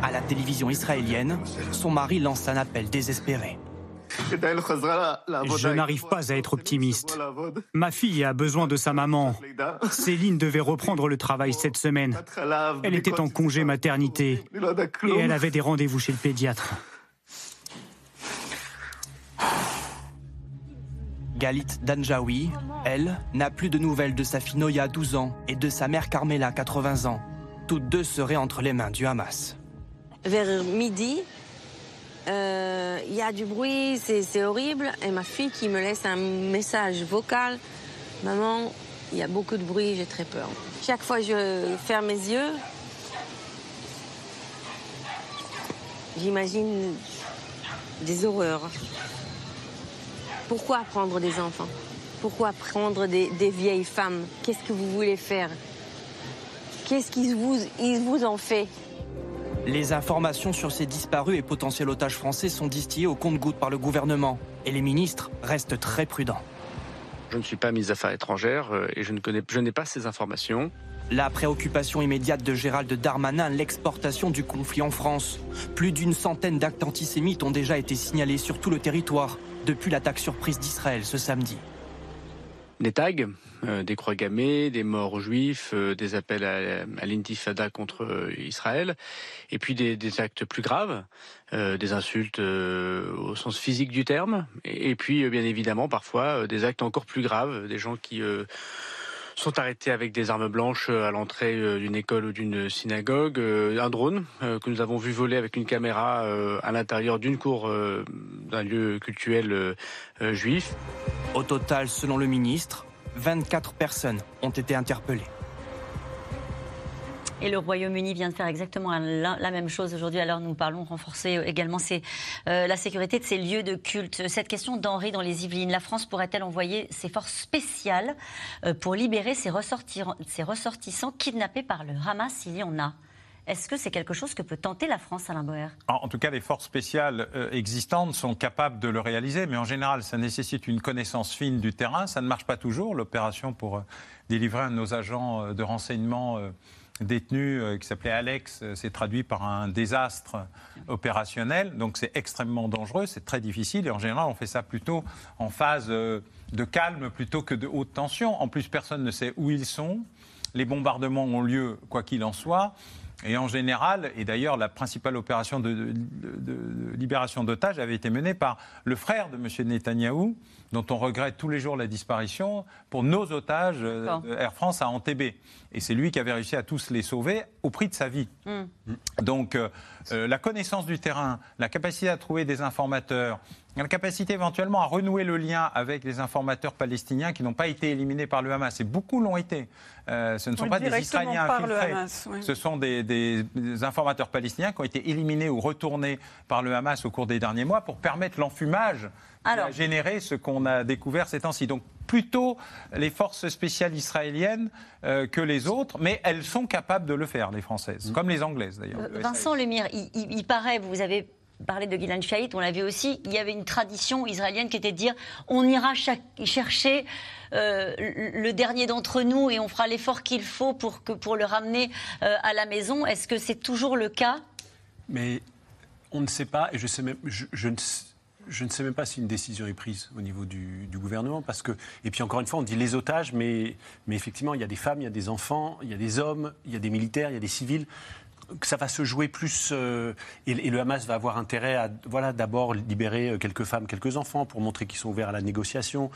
À la télévision israélienne, son mari lance un appel désespéré. Je n'arrive pas à être optimiste. Ma fille a besoin de sa maman. Céline devait reprendre le travail cette semaine. Elle était en congé maternité et elle avait des rendez-vous chez le pédiatre. Galit Danjaoui, elle, n'a plus de nouvelles de sa fille Noya, 12 ans, et de sa mère Carmela, 80 ans. Toutes deux seraient entre les mains du Hamas. Vers midi, euh, il y a du bruit, c'est horrible. Et ma fille qui me laisse un message vocal. Maman, il y a beaucoup de bruit, j'ai très peur. Chaque fois que je ferme mes yeux, j'imagine des horreurs. Pourquoi prendre des enfants? Pourquoi prendre des, vieilles femmes? Qu'est-ce que vous voulez faire? Qu'est-ce qu'ils vous, vous ont fait? Les informations sur ces disparus et potentiels otages français sont distillées au compte-gouttes par le gouvernement. Et les ministres restent très prudents. Je ne suis pas mise Affaires étrangères euh, et je ne connais, je n'ai pas ces informations. La préoccupation immédiate de Gérald Darmanin, l'exportation du conflit en France. Plus d'une centaine d'actes antisémites ont déjà été signalés sur tout le territoire depuis l'attaque surprise d'Israël ce samedi. Des tags, euh, des croix gammées, des morts juifs, euh, des appels à, l'intifada contre euh, Israël, et puis des, actes plus graves, des insultes au sens physique du terme, et puis bien évidemment parfois des actes encore plus graves, des gens qui sont arrêtés avec des armes blanches à l'entrée d'une école ou d'une synagogue, un drone que nous avons vu voler avec une caméra à l'intérieur d'une cour d'un lieu cultuel juif. Au total, selon le ministre, 24 personnes ont été interpellées. Et le Royaume-Uni vient de faire exactement la, même chose aujourd'hui. Alors nous parlons renforcer également euh, la sécurité de ces lieux de culte. Cette question d'Henri dans les Yvelines. La France pourrait-elle envoyer ses forces spéciales euh, pour libérer ses, ressortissants kidnappés par le Hamas s'il y en a? Est-ce que c'est quelque chose que peut tenter la France, Alain Boer? En tout cas, les forces spéciales euh, existantes sont capables de le réaliser, mais en général, ça nécessite une connaissance fine du terrain. Ça ne marche pas toujours. L'opération pour délivrer un de nos agents de renseignement détenu euh, qui s'appelait Alex euh, s'est traduit par un désastre opérationnel. Donc c'est extrêmement dangereux, c'est très difficile et en général on fait ça plutôt en phase euh, de calme plutôt que de haute tension. En plus personne ne sait où ils sont. Les bombardements ont lieu quoi qu'il en soit. Et en général, et d'ailleurs la principale opération de, libération d'otages avait été menée par le frère de M. Netanyahou, dont on regrette tous les jours la disparition, pour nos otages euh, Air France à Antébé. Et c'est lui qui avait réussi à tous les sauver au prix de sa vie. Hmm. Donc euh, euh, la connaissance du terrain, la capacité à trouver des informateurs, la capacité éventuellement à renouer le lien avec les informateurs palestiniens qui n'ont pas été éliminés par le Hamas. Et beaucoup l'ont été. Euh, ce ne sont pas des Israéliens infiltrés. Ce sont des, informateurs palestiniens qui ont été éliminés ou retournés par le Hamas au cours des derniers mois pour permettre l'enfumage qui a généré ce qu'on a découvert ces temps-ci. Donc plutôt les forces spéciales israéliennes euh, que les autres, mais elles sont capables de le faire, les Françaises, mm. comme les Anglaises d'ailleurs. Euh, Vincent Lemire, il, il, paraît, vous avez parler de Gilad Shalit, on l'avait aussi, il y avait une tradition israélienne qui était de dire on ira chercher euh, le dernier d'entre nous et on fera l'effort qu'il faut pour, que, pour le ramener euh, à la maison. Est-ce que c'est toujours le cas? Mais on ne sait pas, et je, sais même, je, ne, je, ne, sais même pas si une décision est prise au niveau du, gouvernement, parce que, et puis encore une fois, on dit les otages, mais, mais effectivement, il y a des femmes, il y a des enfants, il y a des hommes, il y a des militaires, il y a des civils ça va se jouer plus euh, et, le Hamas va avoir intérêt à voilà d'abord libérer euh, quelques femmes, quelques enfants pour montrer qu'ils sont ouverts à la négociation.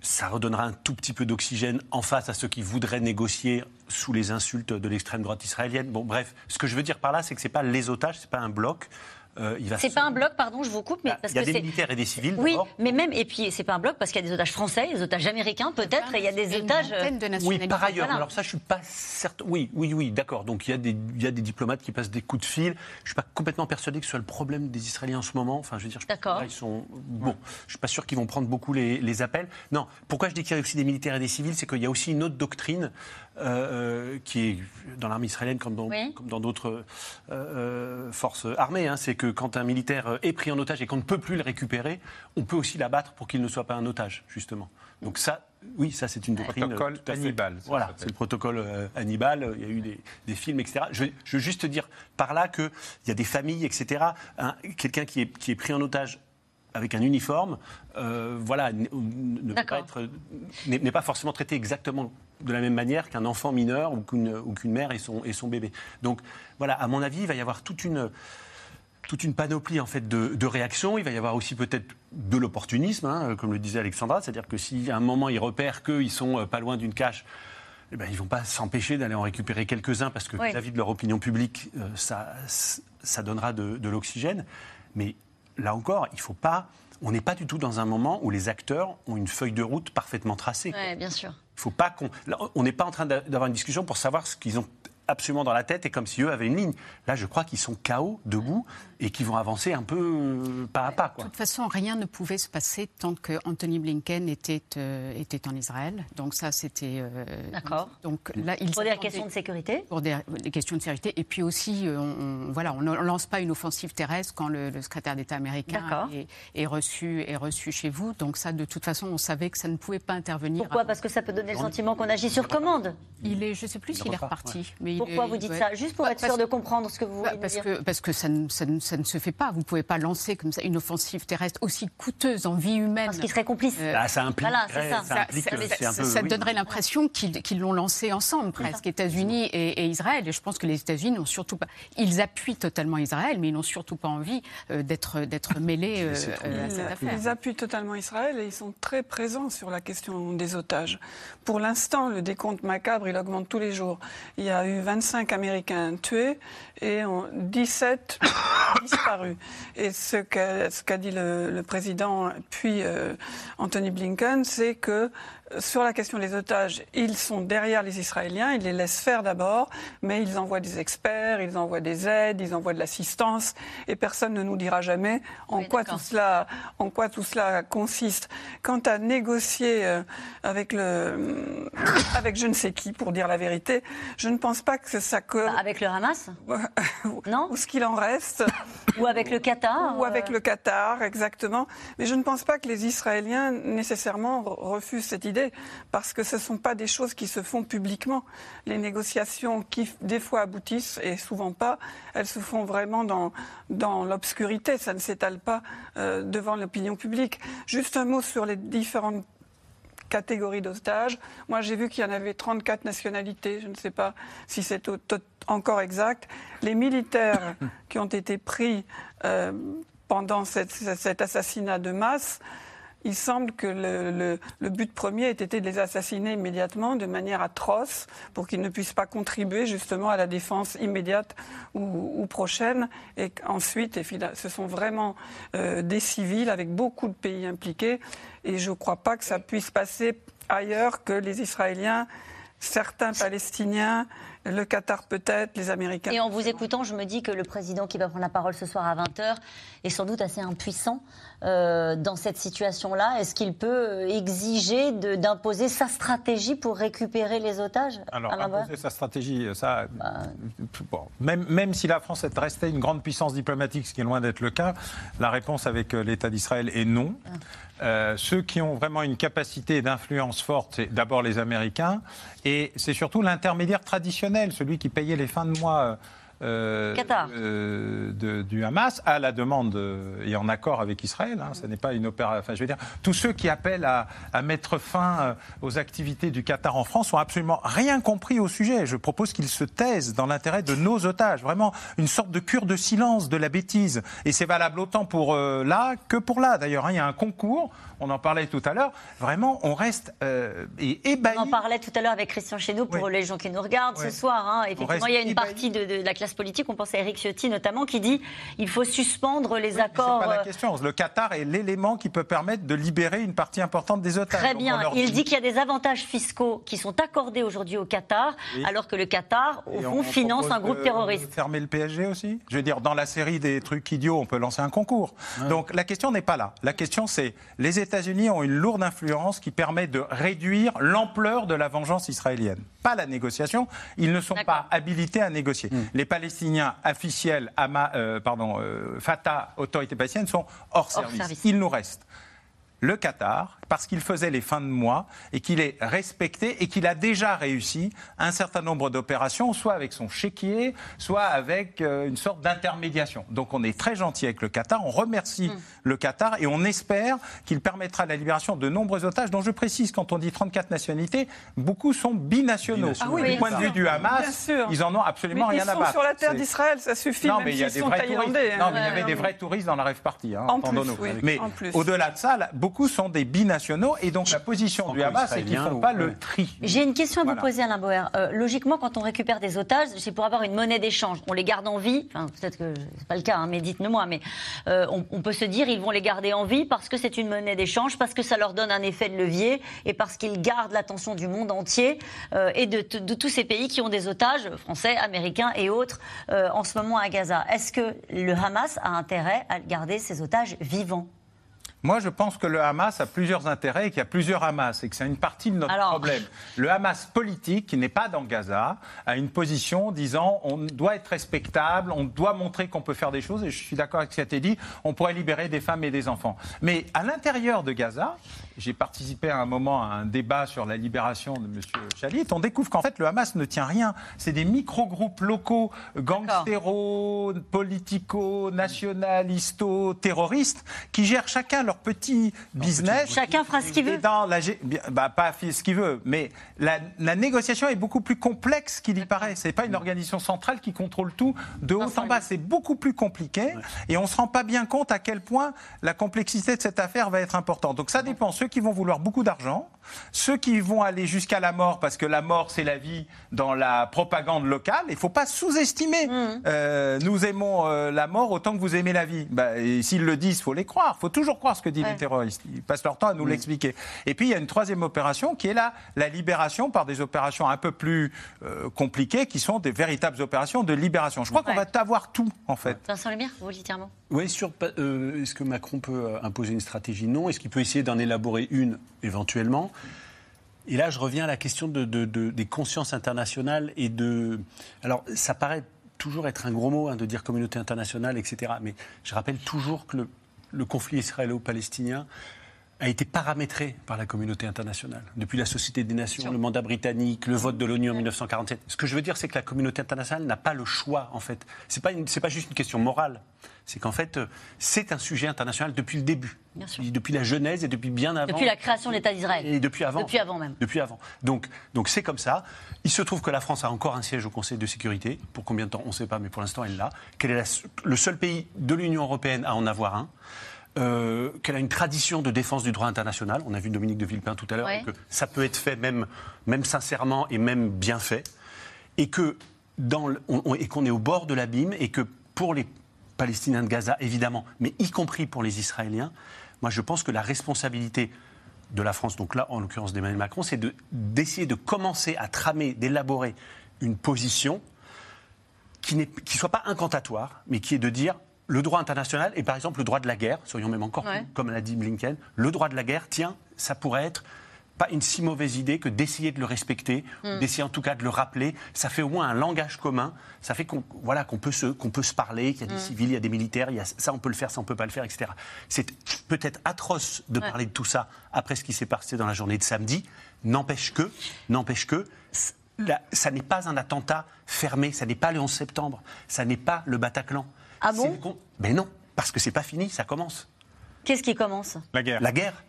Ça redonnera un tout petit peu d'oxygène en face à ceux qui voudraient négocier sous les insultes de l'extrême droite israélienne. Bon, bref, ce que je veux dire par là, c'est que c'est pas les otages, c'est pas un bloc. Euh, c'est pas un bloc, pardon, je vous coupe, mais bah, parce il y a des militaires et des civils. Oui, mais même et puis c'est pas un bloc parce qu'il y a des otages français, des otages américains peut-être, et il y a des otages. De oui, par ailleurs. Alors ça, je suis pas certain. Oui, oui, oui, d'accord. Donc il y a des il y a des diplomates qui passent des coups de fil. Je suis pas complètement persuadé que ce soit le problème des Israéliens en ce moment. Enfin, je veux dire, je là, ils sont bon. Je suis pas sûr qu'ils vont prendre beaucoup les, les appels. Non. Pourquoi je dis qu'il y a aussi des militaires et des civils, c'est qu'il y a aussi une autre doctrine euh, qui est dans l'armée israélienne comme dans d'autres forces armées. Hein. C'est que quand un militaire est pris en otage et qu'on ne peut plus le récupérer, on peut aussi l'abattre pour qu'il ne soit pas un otage, justement. Donc ça, oui, ça c'est une doctrine. Protocole Hannibal. Voilà, c'est le protocole Hannibal. Il y a eu des, films, etc. Je, veux juste dire par là qu'il y a des familles, etc. Quelqu'un qui est, qui est pris en otage avec un uniforme, euh, voilà, n'est pas, forcément traité exactement de la même manière qu'un enfant mineur ou qu'une mère et son, et son bébé. Donc voilà, à mon avis, il va y avoir toute une toute une panoplie en fait de, réactions. Il va y avoir aussi peut-être de l'opportunisme, hein, comme le disait Alexandra, c'est-à-dire que si à un moment ils repèrent qu'ils sont euh, pas loin d'une cache, eh ben, ils ne vont pas s'empêcher d'aller en récupérer quelques-uns parce que vis-à-vis de leur opinion publique, euh, ça, ça donnera de, de l'oxygène. Mais là encore, il faut pas. On n'est pas du tout dans un moment où les acteurs ont une feuille de route parfaitement tracée. Oui, bien sûr. Faut pas qu'on. On n'est pas en train d'avoir une discussion pour savoir ce qu'ils ont absolument dans la tête et comme si eux avaient une ligne. Là, je crois qu'ils sont chaos, debout, et qu'ils vont avancer un peu euh, pas à pas. De toute façon, rien ne pouvait se passer tant que Anthony Blinken était, euh, était en Israël. Donc ça, c'était... Euh, D'accord. Donc là, il pour des questions de sécurité? Pour des, questions de sécurité. Et puis aussi, on, voilà, on ne lance pas une offensive terrestre quand le, secrétaire d'État américain est, est, reçu, est reçu chez vous. Donc ça, de toute façon, on savait que ça ne pouvait pas intervenir. Pourquoi? Parce que ça peut donner le sentiment qu'on agit sur commande. Il est, je ne sais plus s'il est reparti. Mais Pourquoi vous dites ça? Juste pour être sûr de comprendre ce que vous voulez parce dire. Que, parce que ça ne, ça, ne, se fait pas. Vous ne pouvez pas lancer comme ça une offensive terrestre aussi coûteuse en vie humaine. Parce qu'ils seraient complices. Euh, ah, ça implique. Voilà, c'est ça. Ça, ça, donnerait l'impression qu'ils l'ont lancé ensemble, presque, États-Unis et, Israël. Et je pense que les États-Unis n'ont surtout pas. Ils appuient totalement Israël, mais ils n'ont surtout pas envie euh, d'être mêlés euh, à cette affaire. Ils appuient totalement Israël et ils sont très présents sur la question des otages. Pour l'instant, le décompte macabre, il augmente tous les jours. Il y a eu 25 Américains tués et 17 Et ce qu'a dit le, président, puis euh, Anthony Blinken, c'est que sur la question des otages, ils sont derrière les Israéliens, ils les laissent faire d'abord, mais ils envoient des experts, ils envoient des aides, ils envoient de l'assistance, et personne ne nous dira jamais en, quoi, tout cela, en quoi tout cela consiste. Quant à négocier euh, avec, le, avec je ne sais qui, pour dire la vérité, je ne pense pas que ça... Que... Bah, avec le Hamas Non Ou ce qu'il en reste. ou avec le Qatar Ou avec euh. le Qatar, exactement. Mais je ne pense pas que les Israéliens nécessairement refusent cette idée parce que ce ne sont pas des choses qui se font publiquement. Les négociations qui, des fois, aboutissent, et souvent pas, elles se font vraiment dans, dans l'obscurité. Ça ne s'étale pas euh, devant l'opinion publique. Juste un mot sur les différentes catégories d'otages. Moi, j'ai vu qu'il y en avait 34 nationalités. Je ne sais pas si c'est encore exact. Les militaires qui ont été pris euh, pendant cet assassinat de masse, il semble que le, but premier ait été de les assassiner immédiatement de manière atroce pour qu'ils ne puissent pas contribuer justement à la défense immédiate ou, prochaine. Et ensuite, ce sont vraiment euh, des civils avec beaucoup de pays impliqués. Et je ne crois pas que ça puisse passer ailleurs que les Israéliens, certains Palestiniens, le Qatar peut-être, les Américains. Et en vous écoutant, je me dis que le président qui va prendre la parole ce soir à 20h est sans doute assez impuissant euh, dans cette situation-là. Est-ce qu'il peut exiger d'imposer sa stratégie pour récupérer les otages Alors, imposer sa stratégie, ça, bah. même, même si la France est restée une grande puissance diplomatique, ce qui est loin d'être le cas, la réponse avec euh, l'État d'Israël est non. Ah. Euh, ceux qui ont vraiment une capacité d'influence forte, c'est d'abord les Américains, et c'est surtout l'intermédiaire traditionnel, celui qui payait les fins de mois euh, euh, du Hamas à la demande euh, et en accord avec Israël. Hein, ce n'est pas une opération. Enfin, je veux dire, tous ceux qui appellent à, mettre fin aux activités du Qatar en France ont absolument rien compris au sujet. Je propose qu'ils se taisent dans l'intérêt de nos otages. Vraiment une sorte de cure de silence de la bêtise. Et c'est valable autant pour là que pour là. D'ailleurs, hein, il y a un concours on en parlait tout à l'heure, vraiment, on reste euh, ébahi. On en parlait tout à l'heure avec Christian Chenou pour les gens qui nous regardent ce soir. Hein. Effectivement, il y a une partie de, la classe classe politique. On pense à Eric Ciotti notamment qui dit il faut suspendre les accords. C'est pas la question. Le Qatar est l'élément qui peut permettre de libérer une partie importante des otages. Très bien. Il dit, qu'il y a des avantages fiscaux qui sont accordés aujourd'hui au Qatar, alors que le Qatar, au fond, finance un groupe terroriste. Fermer le PSG aussi Je veux dire, dans la série des trucs idiots, on peut lancer un concours. Donc la question n'est pas là. La question, c'est les États-Unis ont une lourde influence qui permet de réduire l'ampleur de la vengeance israélienne. Pas la négociation. Ils ne sont pas habilités à négocier. Hmm. Les Palestiniens officiels, euh, pardon, euh, Fatah, autorité palestinienne, sont hors, service. Il nous reste le Qatar, parce qu'il faisait les fins de mois et qu'il est respecté et qu'il a déjà réussi un certain nombre d'opérations, soit avec son chéquier, soit avec euh, une sorte d'intermédiation. Donc on est très gentil avec le Qatar, on remercie mm. le Qatar et on espère qu'il permettra la libération de nombreux otages, dont je précise, quand on dit 34 nationalités, beaucoup sont binationaux. Ah oui, du point de vue du Hamas, ils en ont absolument rien à battre. Ils sont sur la terre d'Israël, ça suffit. Non, mais il y a des vrais touristes. Non, mais il y avait des vrais touristes dans la rêve partie. Hein, en plus, mais au-delà de ça, beaucoup sont des binationaux et donc la position du Hamas, c'est qu'ils ne font pas le tri. J'ai une question à vous poser, Alain Boer. Euh, logiquement, quand on récupère des otages, c'est pour avoir une monnaie d'échange. On les garde en vie. Enfin, peut-être que c'est pas le cas, hein, mais dites-le-moi. Mais euh, on, peut se dire, ils vont les garder en vie parce que c'est une monnaie d'échange, parce que ça leur donne un effet de levier et parce qu'ils gardent l'attention du monde entier euh, et de, de, tous ces pays qui ont des otages, français, américains et autres, en ce moment à Gaza. Est-ce que le Hamas a intérêt à garder ces otages vivants? Moi, je pense que le Hamas a plusieurs intérêts et qu'il y a plusieurs Hamas et que c'est une partie de notre problème. Le Hamas politique, qui n'est pas dans Gaza, a une position disant on doit être respectable, on doit montrer qu'on peut faire des choses, et je suis d'accord avec ce qui a été dit, on pourrait libérer des femmes et des enfants. Mais à l'intérieur de Gaza, j'ai participé à un moment à un débat sur la libération de M. Chalit. On découvre qu'en fait, le Hamas ne tient rien. C'est des micro-groupes locaux, gangstéro, politico, nationalisto, terroristes, qui gèrent chacun leur petit business. Chacun fera ce qu'il veut. Dans la, bah, pas ce qu'il veut, mais la, négociation est beaucoup plus complexe qu'il y paraît. Ce n'est pas une organisation centrale qui contrôle tout de haut en bas. C'est beaucoup plus compliqué et on ne se rend pas bien compte à quel point la complexité de cette affaire va être importante. Donc ça dépend ceux qui vont vouloir beaucoup d'argent, ceux qui vont aller jusqu'à la mort, parce que la mort, c'est la vie dans la propagande locale. Il ne faut pas sous-estimer. Mmh. Euh, nous aimons euh, la mort autant que vous aimez la vie. Bah, s'ils le disent, il faut les croire. Il faut toujours croire ce que disent les terroristes. Ils passent leur temps à nous mmh. l'expliquer. Et puis, il y a une troisième opération qui est la, la libération par des opérations un peu plus euh, compliquées, qui sont des véritables opérations de libération. Je crois qu'on va avoir tout, en fait. Vincent Lemire, volontairement. Oui, sur est-ce que Macron peut imposer une stratégie? Non. Est-ce qu'il peut essayer d'en élaborer une éventuellement? Et là, je reviens à la question de, des consciences internationales et de. Alors, ça paraît toujours être un gros mot hein, de dire communauté internationale, etc. Mais je rappelle toujours que le conflit israélo-palestinien a été paramétré par la communauté internationale. Depuis la Société des Nations, le mandat britannique, le vote de l'ONU en 1947. Ce que je veux dire, c'est que la communauté internationale n'a pas le choix, en fait. Ce n'est pas, pas juste une question morale. C'est qu'en fait, euh, c'est un sujet international depuis le début. Depuis la Genèse et depuis bien avant. Depuis la création de l'État d'Israël. Et depuis avant. Depuis avant même. Depuis avant. Donc, donc c'est comme ça. Il se trouve que la France a encore un siège au Conseil de sécurité. Pour combien de temps On ne sait pas, mais pour l'instant, elle l'a. Qu'elle est le seul pays de l'Union européenne à en avoir un? Euh, qu'elle a une tradition de défense du droit international. On a vu Dominique de Villepin tout à l'heure, que ça peut être fait même, même sincèrement et même bien fait, et que dans et qu'on est au bord de l'abîme, et que pour les Palestiniens de Gaza, évidemment, mais y compris pour les Israéliens, moi je pense que la responsabilité de la France, donc là en l'occurrence d'Emmanuel Macron, c'est d'essayer de, commencer à tramer, d'élaborer une position qui ne soit pas incantatoire, mais qui est de dire le droit international et par exemple le droit de la guerre, soyons même encore comme l'a dit Blinken, le droit de la guerre, tiens, ça pourrait être pas une si mauvaise idée que d'essayer de le respecter, hmm. d'essayer en tout cas de le rappeler. Ça fait au moins un langage commun. Ça fait qu'on voilà, qu'on peut, se, qu'on peut se parler, qu'il y a des hmm. civils, il y a des militaires, il y a, ça on peut le faire, ça on peut pas le faire, etc. C'est peut-être atroce de parler de tout ça après ce qui s'est passé dans la journée de samedi. N'empêche que, n'empêche que, ça n'est pas un attentat fermé, ça n'est pas le 11 septembre, ça n'est pas le Bataclan. Ah bon Mais non, parce que c'est pas fini, ça commence. Qu'est-ce qui commence? La guerre. La guerre.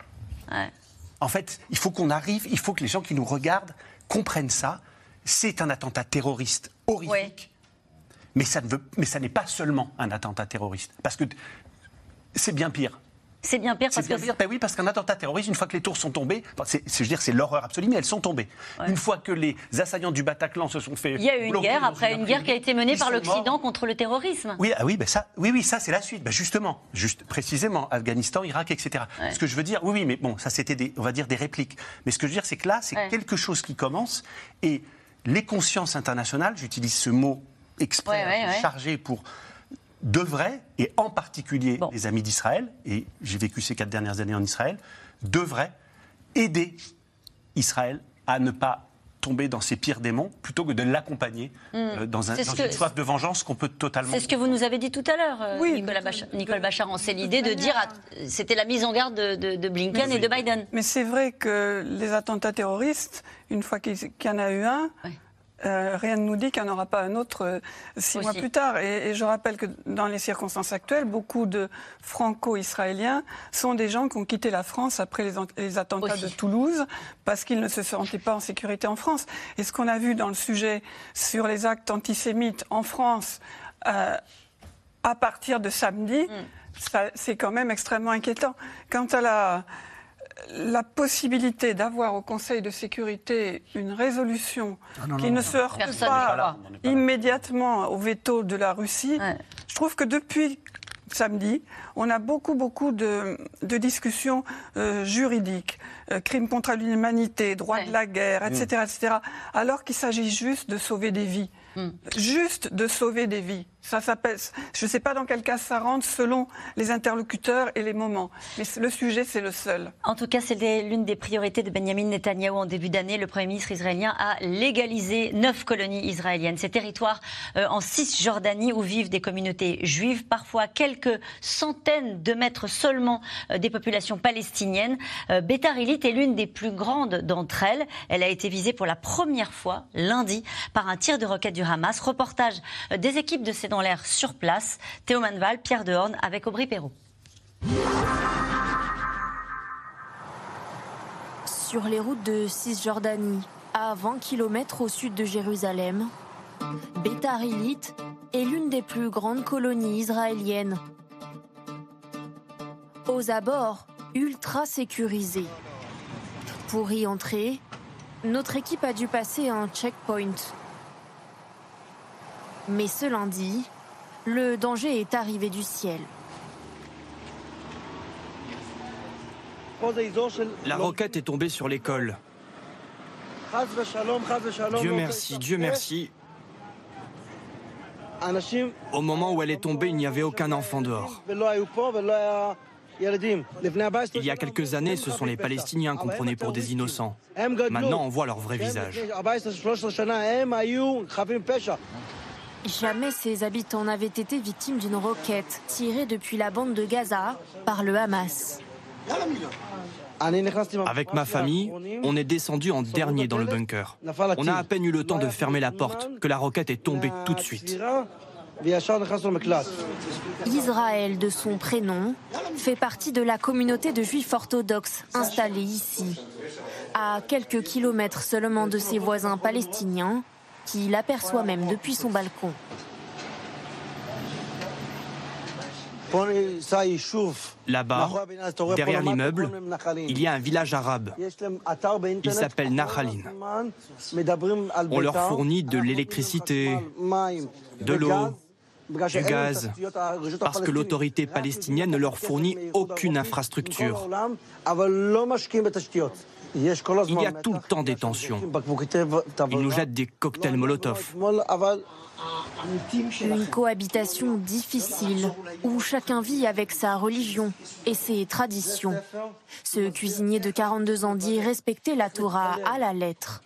En fait, il faut qu'on arrive, il faut que les gens qui nous regardent comprennent ça. C'est un attentat terroriste horrifique. Mais ça, ne veut, mais ça n'est pas seulement un attentat terroriste. Parce que c'est bien pire. C'est bien pire parce bien que. Pire, ben oui, parce qu'un attentat terroriste, une fois que les tours sont tombées, c'est, je veux dire, c'est l'horreur absolue, mais elles sont tombées. Une fois que les assaillants du Bataclan se sont fait. Il y a eu une guerre, après une guerre qui a été menée par l'Occident contre le terrorisme. Oui, ah oui, ben ça, oui, oui, ça, c'est la suite. Ben justement, juste précisément, Afghanistan, Irak, etc. Ce que je veux dire, oui, oui, mais bon, ça, c'était, des, on va dire, des répliques. Mais ce que je veux dire, c'est que là, c'est quelque chose qui commence et les consciences internationales, j'utilise ce mot exprès, chargé pour devraient, et en particulier les amis d'Israël, et j'ai vécu ces quatre dernières années en Israël, devraient aider Israël à ne pas tomber dans ses pires démons plutôt que de l'accompagner hmm. euh, dans, un, une soif de vengeance qu'on peut totalement. C'est ce que vous nous avez dit tout à l'heure, euh, oui, Nicolas Nicole Bacharan. C'est l'idée de dire, c'était la mise en garde de, Blinken et de Biden. Mais c'est vrai que les attentats terroristes, une fois qu'il y en a eu un, euh, rien ne nous dit qu'il n'y en aura pas un autre euh, six mois plus tard. Et, je rappelle que dans les circonstances actuelles, beaucoup de franco-israéliens sont des gens qui ont quitté la France après les, attentats de Toulouse parce qu'ils ne se sentaient pas en sécurité en France. Et ce qu'on a vu dans le sujet sur les actes antisémites en France euh, à partir de samedi, mm. c'est quand même extrêmement inquiétant. Quant à la la possibilité d'avoir au Conseil de sécurité une résolution ah, qui ne se heurte pas, immédiatement au veto de la Russie, je trouve que depuis samedi, on a beaucoup, beaucoup de, discussions euh, juridiques, euh, crimes contre l'humanité, droit de la guerre, etc., mm. etc., alors qu'il s'agit juste de sauver des vies. Mm. Juste de sauver des vies. Ça s'appelle. Je ne sais pas dans quel cas ça rentre selon les interlocuteurs et les moments. Mais le sujet, c'est le seul. En tout cas, c'était l'une des priorités de Benjamin Netanyahou en début d'année. Le Premier ministre israélien a légalisé neuf colonies israéliennes. Ces territoires euh, en Cisjordanie où vivent des communautés juives, parfois quelques centaines de mètres seulement euh, des populations palestiniennes. Euh, est l'une des plus grandes d'entre elles. Elle a été visée pour la première fois lundi par un tir de roquette du Hamas. Reportage euh, des équipes de C'est dans l'air sur place. Théo Manval, Pierre Dehorne avec Aubry Perrault. Sur les routes de Cisjordanie, à 20 km au sud de Jérusalem, Bétar est l'une des plus grandes colonies israéliennes. Aux abords, ultra sécurisés. Pour y entrer, notre équipe a dû passer un checkpoint mais ce lundi, le danger est arrivé du ciel. La roquette est tombée sur l'école. Dieu merci, Dieu merci. Au moment où elle est tombée, il n'y avait aucun enfant dehors. Il y a quelques années, ce sont les Palestiniens qu'on prenait pour des innocents. Maintenant, on voit leur vrai visage. Jamais ces habitants n'avaient été victimes d'une roquette tirée depuis la bande de Gaza par le Hamas. Avec ma famille, on est descendu en dernier dans le bunker. On a à peine eu le temps de fermer la porte que la roquette est tombée tout de suite. Israël, de son prénom, fait partie de la communauté de juifs orthodoxes installés ici. À quelques kilomètres seulement de ses voisins palestiniens, qui l'aperçoit même depuis son balcon. Là-bas, derrière l'immeuble, il y a un village arabe. Il s'appelle Nahalin. On leur fournit de l'électricité, de l'eau, du gaz, parce que l'autorité palestinienne ne leur fournit aucune infrastructure. Il y a tout le temps des tensions. Ils nous jettent des cocktails Molotov. Une cohabitation difficile où chacun vit avec sa religion et ses traditions. Ce cuisinier de 42 ans dit respecter la Torah à la lettre.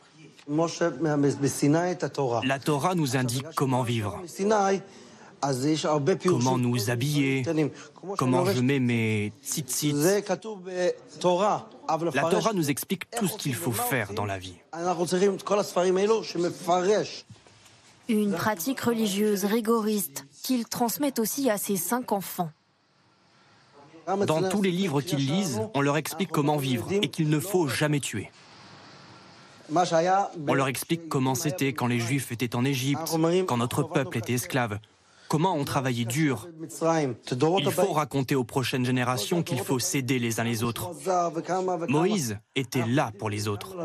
La Torah nous indique comment vivre comment nous habiller, comment je mets mes tzitzit. La Torah nous explique tout ce qu'il faut faire dans la vie. Une pratique religieuse rigoriste qu'il transmet aussi à ses cinq enfants. Dans tous les livres qu'ils lisent, on leur explique comment vivre et qu'il ne faut jamais tuer. On leur explique comment c'était quand les Juifs étaient en Égypte, quand notre peuple était esclave, comment ont travaillé dur. Il faut raconter aux prochaines générations qu'il faut s'aider les uns les autres. Moïse était là pour les autres.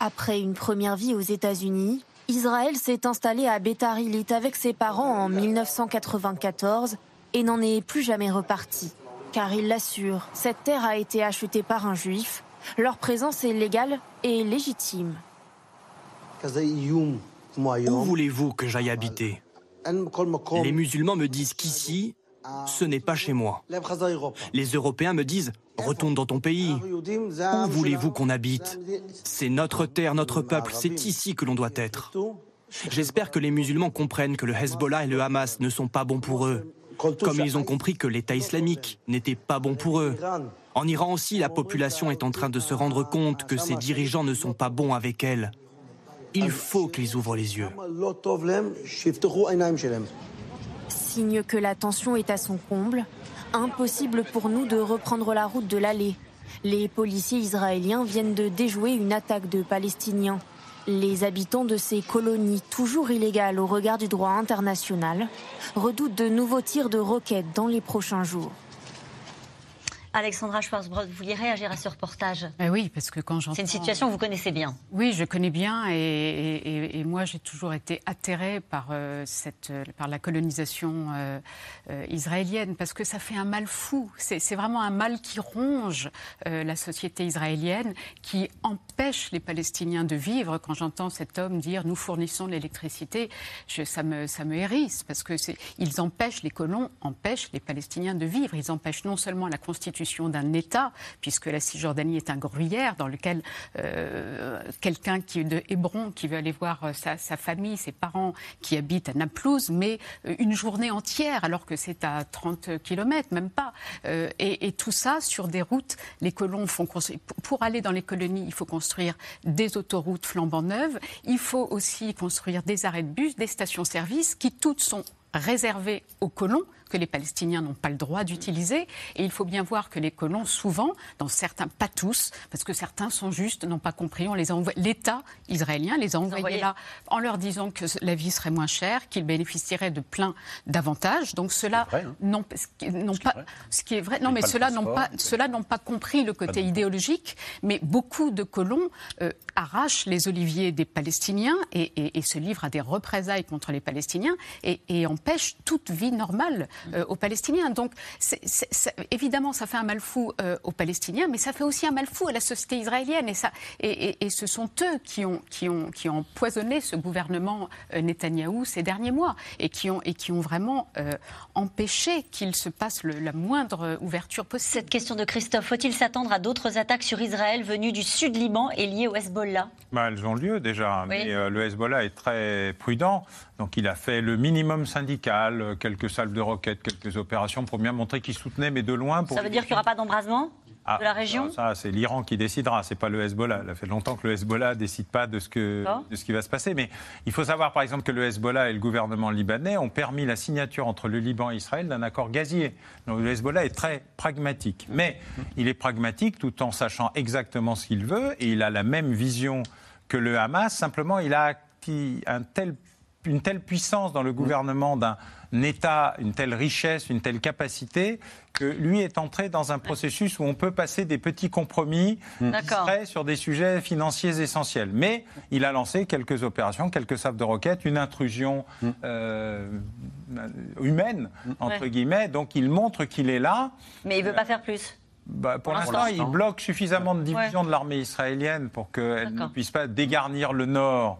Après une première vie aux États-Unis, Israël s'est installé à Bethar avec ses parents en 1994 et n'en est plus jamais reparti. Car il l'assure, cette terre a été achetée par un juif. Leur présence est légale et légitime. Où voulez-vous que j'aille habiter? Les musulmans me disent qu'ici, ce n'est pas chez moi. Les Européens me disent Retourne dans ton pays. Où voulez-vous qu'on habite? C'est notre terre, notre peuple, c'est ici que l'on doit être. J'espère que les musulmans comprennent que le Hezbollah et le Hamas ne sont pas bons pour eux, comme ils ont compris que l'État islamique n'était pas bon pour eux. En Iran aussi, la population est en train de se rendre compte que ses dirigeants ne sont pas bons avec elle. Il faut qu'ils ouvrent les yeux. Signe que la tension est à son comble, impossible pour nous de reprendre la route de l'allée. Les policiers israéliens viennent de déjouer une attaque de Palestiniens. Les habitants de ces colonies, toujours illégales au regard du droit international, redoutent de nouveaux tirs de roquettes dans les prochains jours. Alexandra Schwarzbrod, vous vouliez réagir à ce reportage? Ben Oui, parce que quand j'entends... C'est une situation que vous connaissez bien. Oui, je connais bien et, moi j'ai toujours été atterrée par, euh, cette, par la colonisation euh, euh, israélienne parce que ça fait un mal fou. C'est vraiment un mal qui ronge la société israélienne, qui empêche les Palestiniens de vivre. Quand j'entends cet homme dire nous fournissons l'électricité, ça me, ça me hérisse parce que ils empêchent, les colons empêchent les Palestiniens de vivre. Ils empêchent non seulement la constitution d'un État, puisque la Cisjordanie est un gruyère dans lequel euh, quelqu'un qui de Hébron, qui veut aller voir euh, sa, famille, ses parents qui habitent à Naplouse, mais euh, une journée entière, alors que c'est à 30 km, même pas. et, tout ça sur des routes, les colons font Pour aller dans les colonies, il faut construire des autoroutes flambant neuves. Il faut aussi construire des arrêts de bus, des stations-service qui toutes sont réservées aux colons que les Palestiniens n'ont pas le droit d'utiliser. Et il faut bien voir que les colons, souvent, dans certains, pas tous, parce que certains sont juste, n'ont pas compris, on les a L'État israélien les a envoyés là en leur disant que la vie serait moins chère, qu'ils bénéficieraient de plein d'avantages. Donc cela hein. n'ont pas, ce qui est vrai. Non, mais cela n'ont pas, cela n'ont pas compris le côté idéologique. Mais beaucoup de colons euh, arrachent les oliviers des Palestiniens et, se livrent à des représailles contre les Palestiniens et, et empêchent toute vie normale euh, aux Palestiniens. Donc, évidemment, ça fait un mal fou euh, aux Palestiniens, mais ça fait aussi un mal fou à la société israélienne. Et, ça, et, ce sont eux qui ont, qui, ont, qui ont empoisonné ce gouvernement euh, Netanyahou ces derniers mois et qui ont, et qui ont vraiment empêché qu'il se passe la moindre ouverture possible. Cette question de Christophe, faut-il s'attendre à d'autres attaques sur Israël venues du sud Liban et liées au Hezbollah? Bah, Elles ont lieu déjà, mais le Hezbollah est très prudent. Donc il a fait le minimum syndical, quelques salles de roquettes, quelques opérations pour bien montrer qu'il soutenait, mais de loin. Pour ça veut dire qu'il n'y aura pas d'embrasement ah, de la région Ça, c'est l'Iran qui décidera, c'est pas le Hezbollah. Ça fait longtemps que le Hezbollah ne décide pas de ce, que, de ce qui va se passer. Mais il faut savoir, par exemple, que le Hezbollah et le gouvernement libanais ont permis la signature entre le Liban et Israël d'un accord gazier. Donc le Hezbollah est très pragmatique. Mais il est pragmatique tout en sachant exactement ce qu'il veut et il a la même vision que le Hamas. Simplement, il a acquis un tel une telle puissance dans le mm. gouvernement d'un État, une telle richesse, une telle capacité, que lui est entré dans un processus où on peut passer des petits compromis mm. sur des sujets financiers essentiels. Mais il a lancé quelques opérations, quelques sables de roquettes, une intrusion mm. euh, humaine, entre guillemets. Donc il montre qu'il est là. Mais il ne veut pas faire plus bah, pour l'instant, il bloque suffisamment de divisions de l'armée israélienne pour qu'elle ne puisse pas dégarnir le nord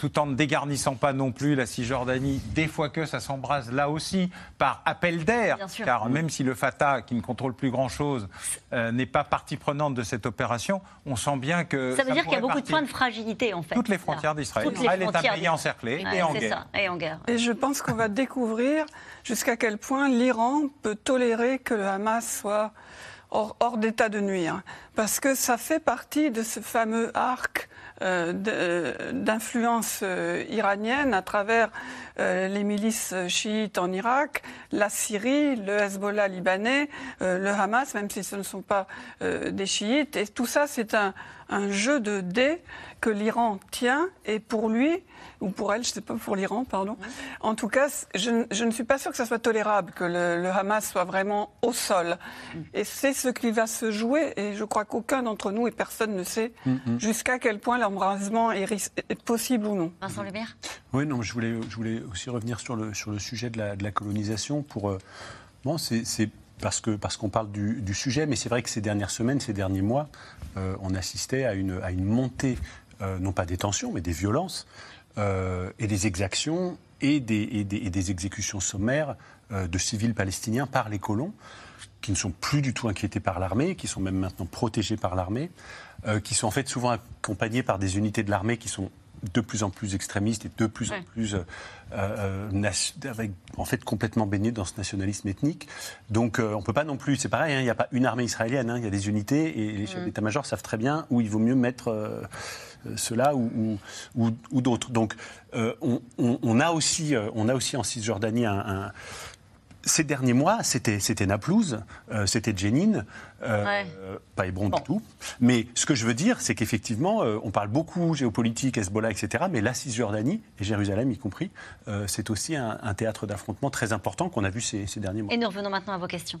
tout en ne dégarnissant pas non plus la Cisjordanie, des fois que ça s'embrase là aussi par appel d'air, car même si le Fatah, qui ne contrôle plus grand-chose, euh, n'est pas partie prenante de cette opération, on sent bien que... Ça veut dire qu'il y a beaucoup de points de fragilité, en fait. Toutes les frontières d'Israël. Israël est un pays encerclé et, en guerre. et en guerre. Et je pense qu'on va découvrir jusqu'à quel point l'Iran peut tolérer que le Hamas soit hors, d'état de nuire. parce que ça fait partie de ce fameux arc d'influence euh, iranienne à travers les milices chiites en Irak, la Syrie, le Hezbollah libanais, le Hamas, même si ce ne sont pas des chiites. Et tout ça, c'est un, un jeu de dés que l'Iran tient. Et pour lui, ou pour elle, je ne sais pas, pour l'Iran, pardon. En tout cas, je, ne suis pas sûre que ça soit tolérable que le, Hamas soit vraiment au sol. Mm. Et c'est ce qui va se jouer, et je crois qu'aucun d'entre nous et personne ne sait mm, mm. jusqu'à quel point l'embrasement est, possible ou non. Vincent Lebert Oui, non, je voulais, je voulais aussi revenir sur le, sur le sujet de la, de la colonisation pour. Euh, bon, c'est parce qu'on parle du, sujet, mais c'est vrai que ces dernières semaines, ces derniers mois, euh, on assistait à une, montée, euh, non pas des tensions, mais des violences euh, et des exactions et des, des, exécutions sommaires de civils palestiniens par les colons, qui ne sont plus du tout inquiétés par l'armée, qui sont même maintenant protégés par l'armée, qui sont en fait souvent accompagnés par des unités de l'armée qui sont de plus en plus extrémistes et de plus en plus en fait complètement baignés dans ce nationalisme ethnique. Donc on ne peut pas non plus, c'est pareil, hein, il n'y a pas une armée israélienne, hein, il y a des unités et les chefs mm. d'état-major savent très bien où il vaut mieux mettre euh, cela ou, ou, d'autres. Donc euh, on, a aussi, euh, on a aussi en Cisjordanie un, ces derniers mois, c'était, c'était Naplouse, c'était Jenin, pas Hébron du tout. Mais ce que je veux dire, c'est qu'effectivement, on parle beaucoup géopolitique, Hezbollah, etc. Mais la Cisjordanie, et Jérusalem y compris, c'est aussi un, théâtre d'affrontement très important qu'on a vu ces, ces derniers mois. Et nous revenons maintenant à vos questions.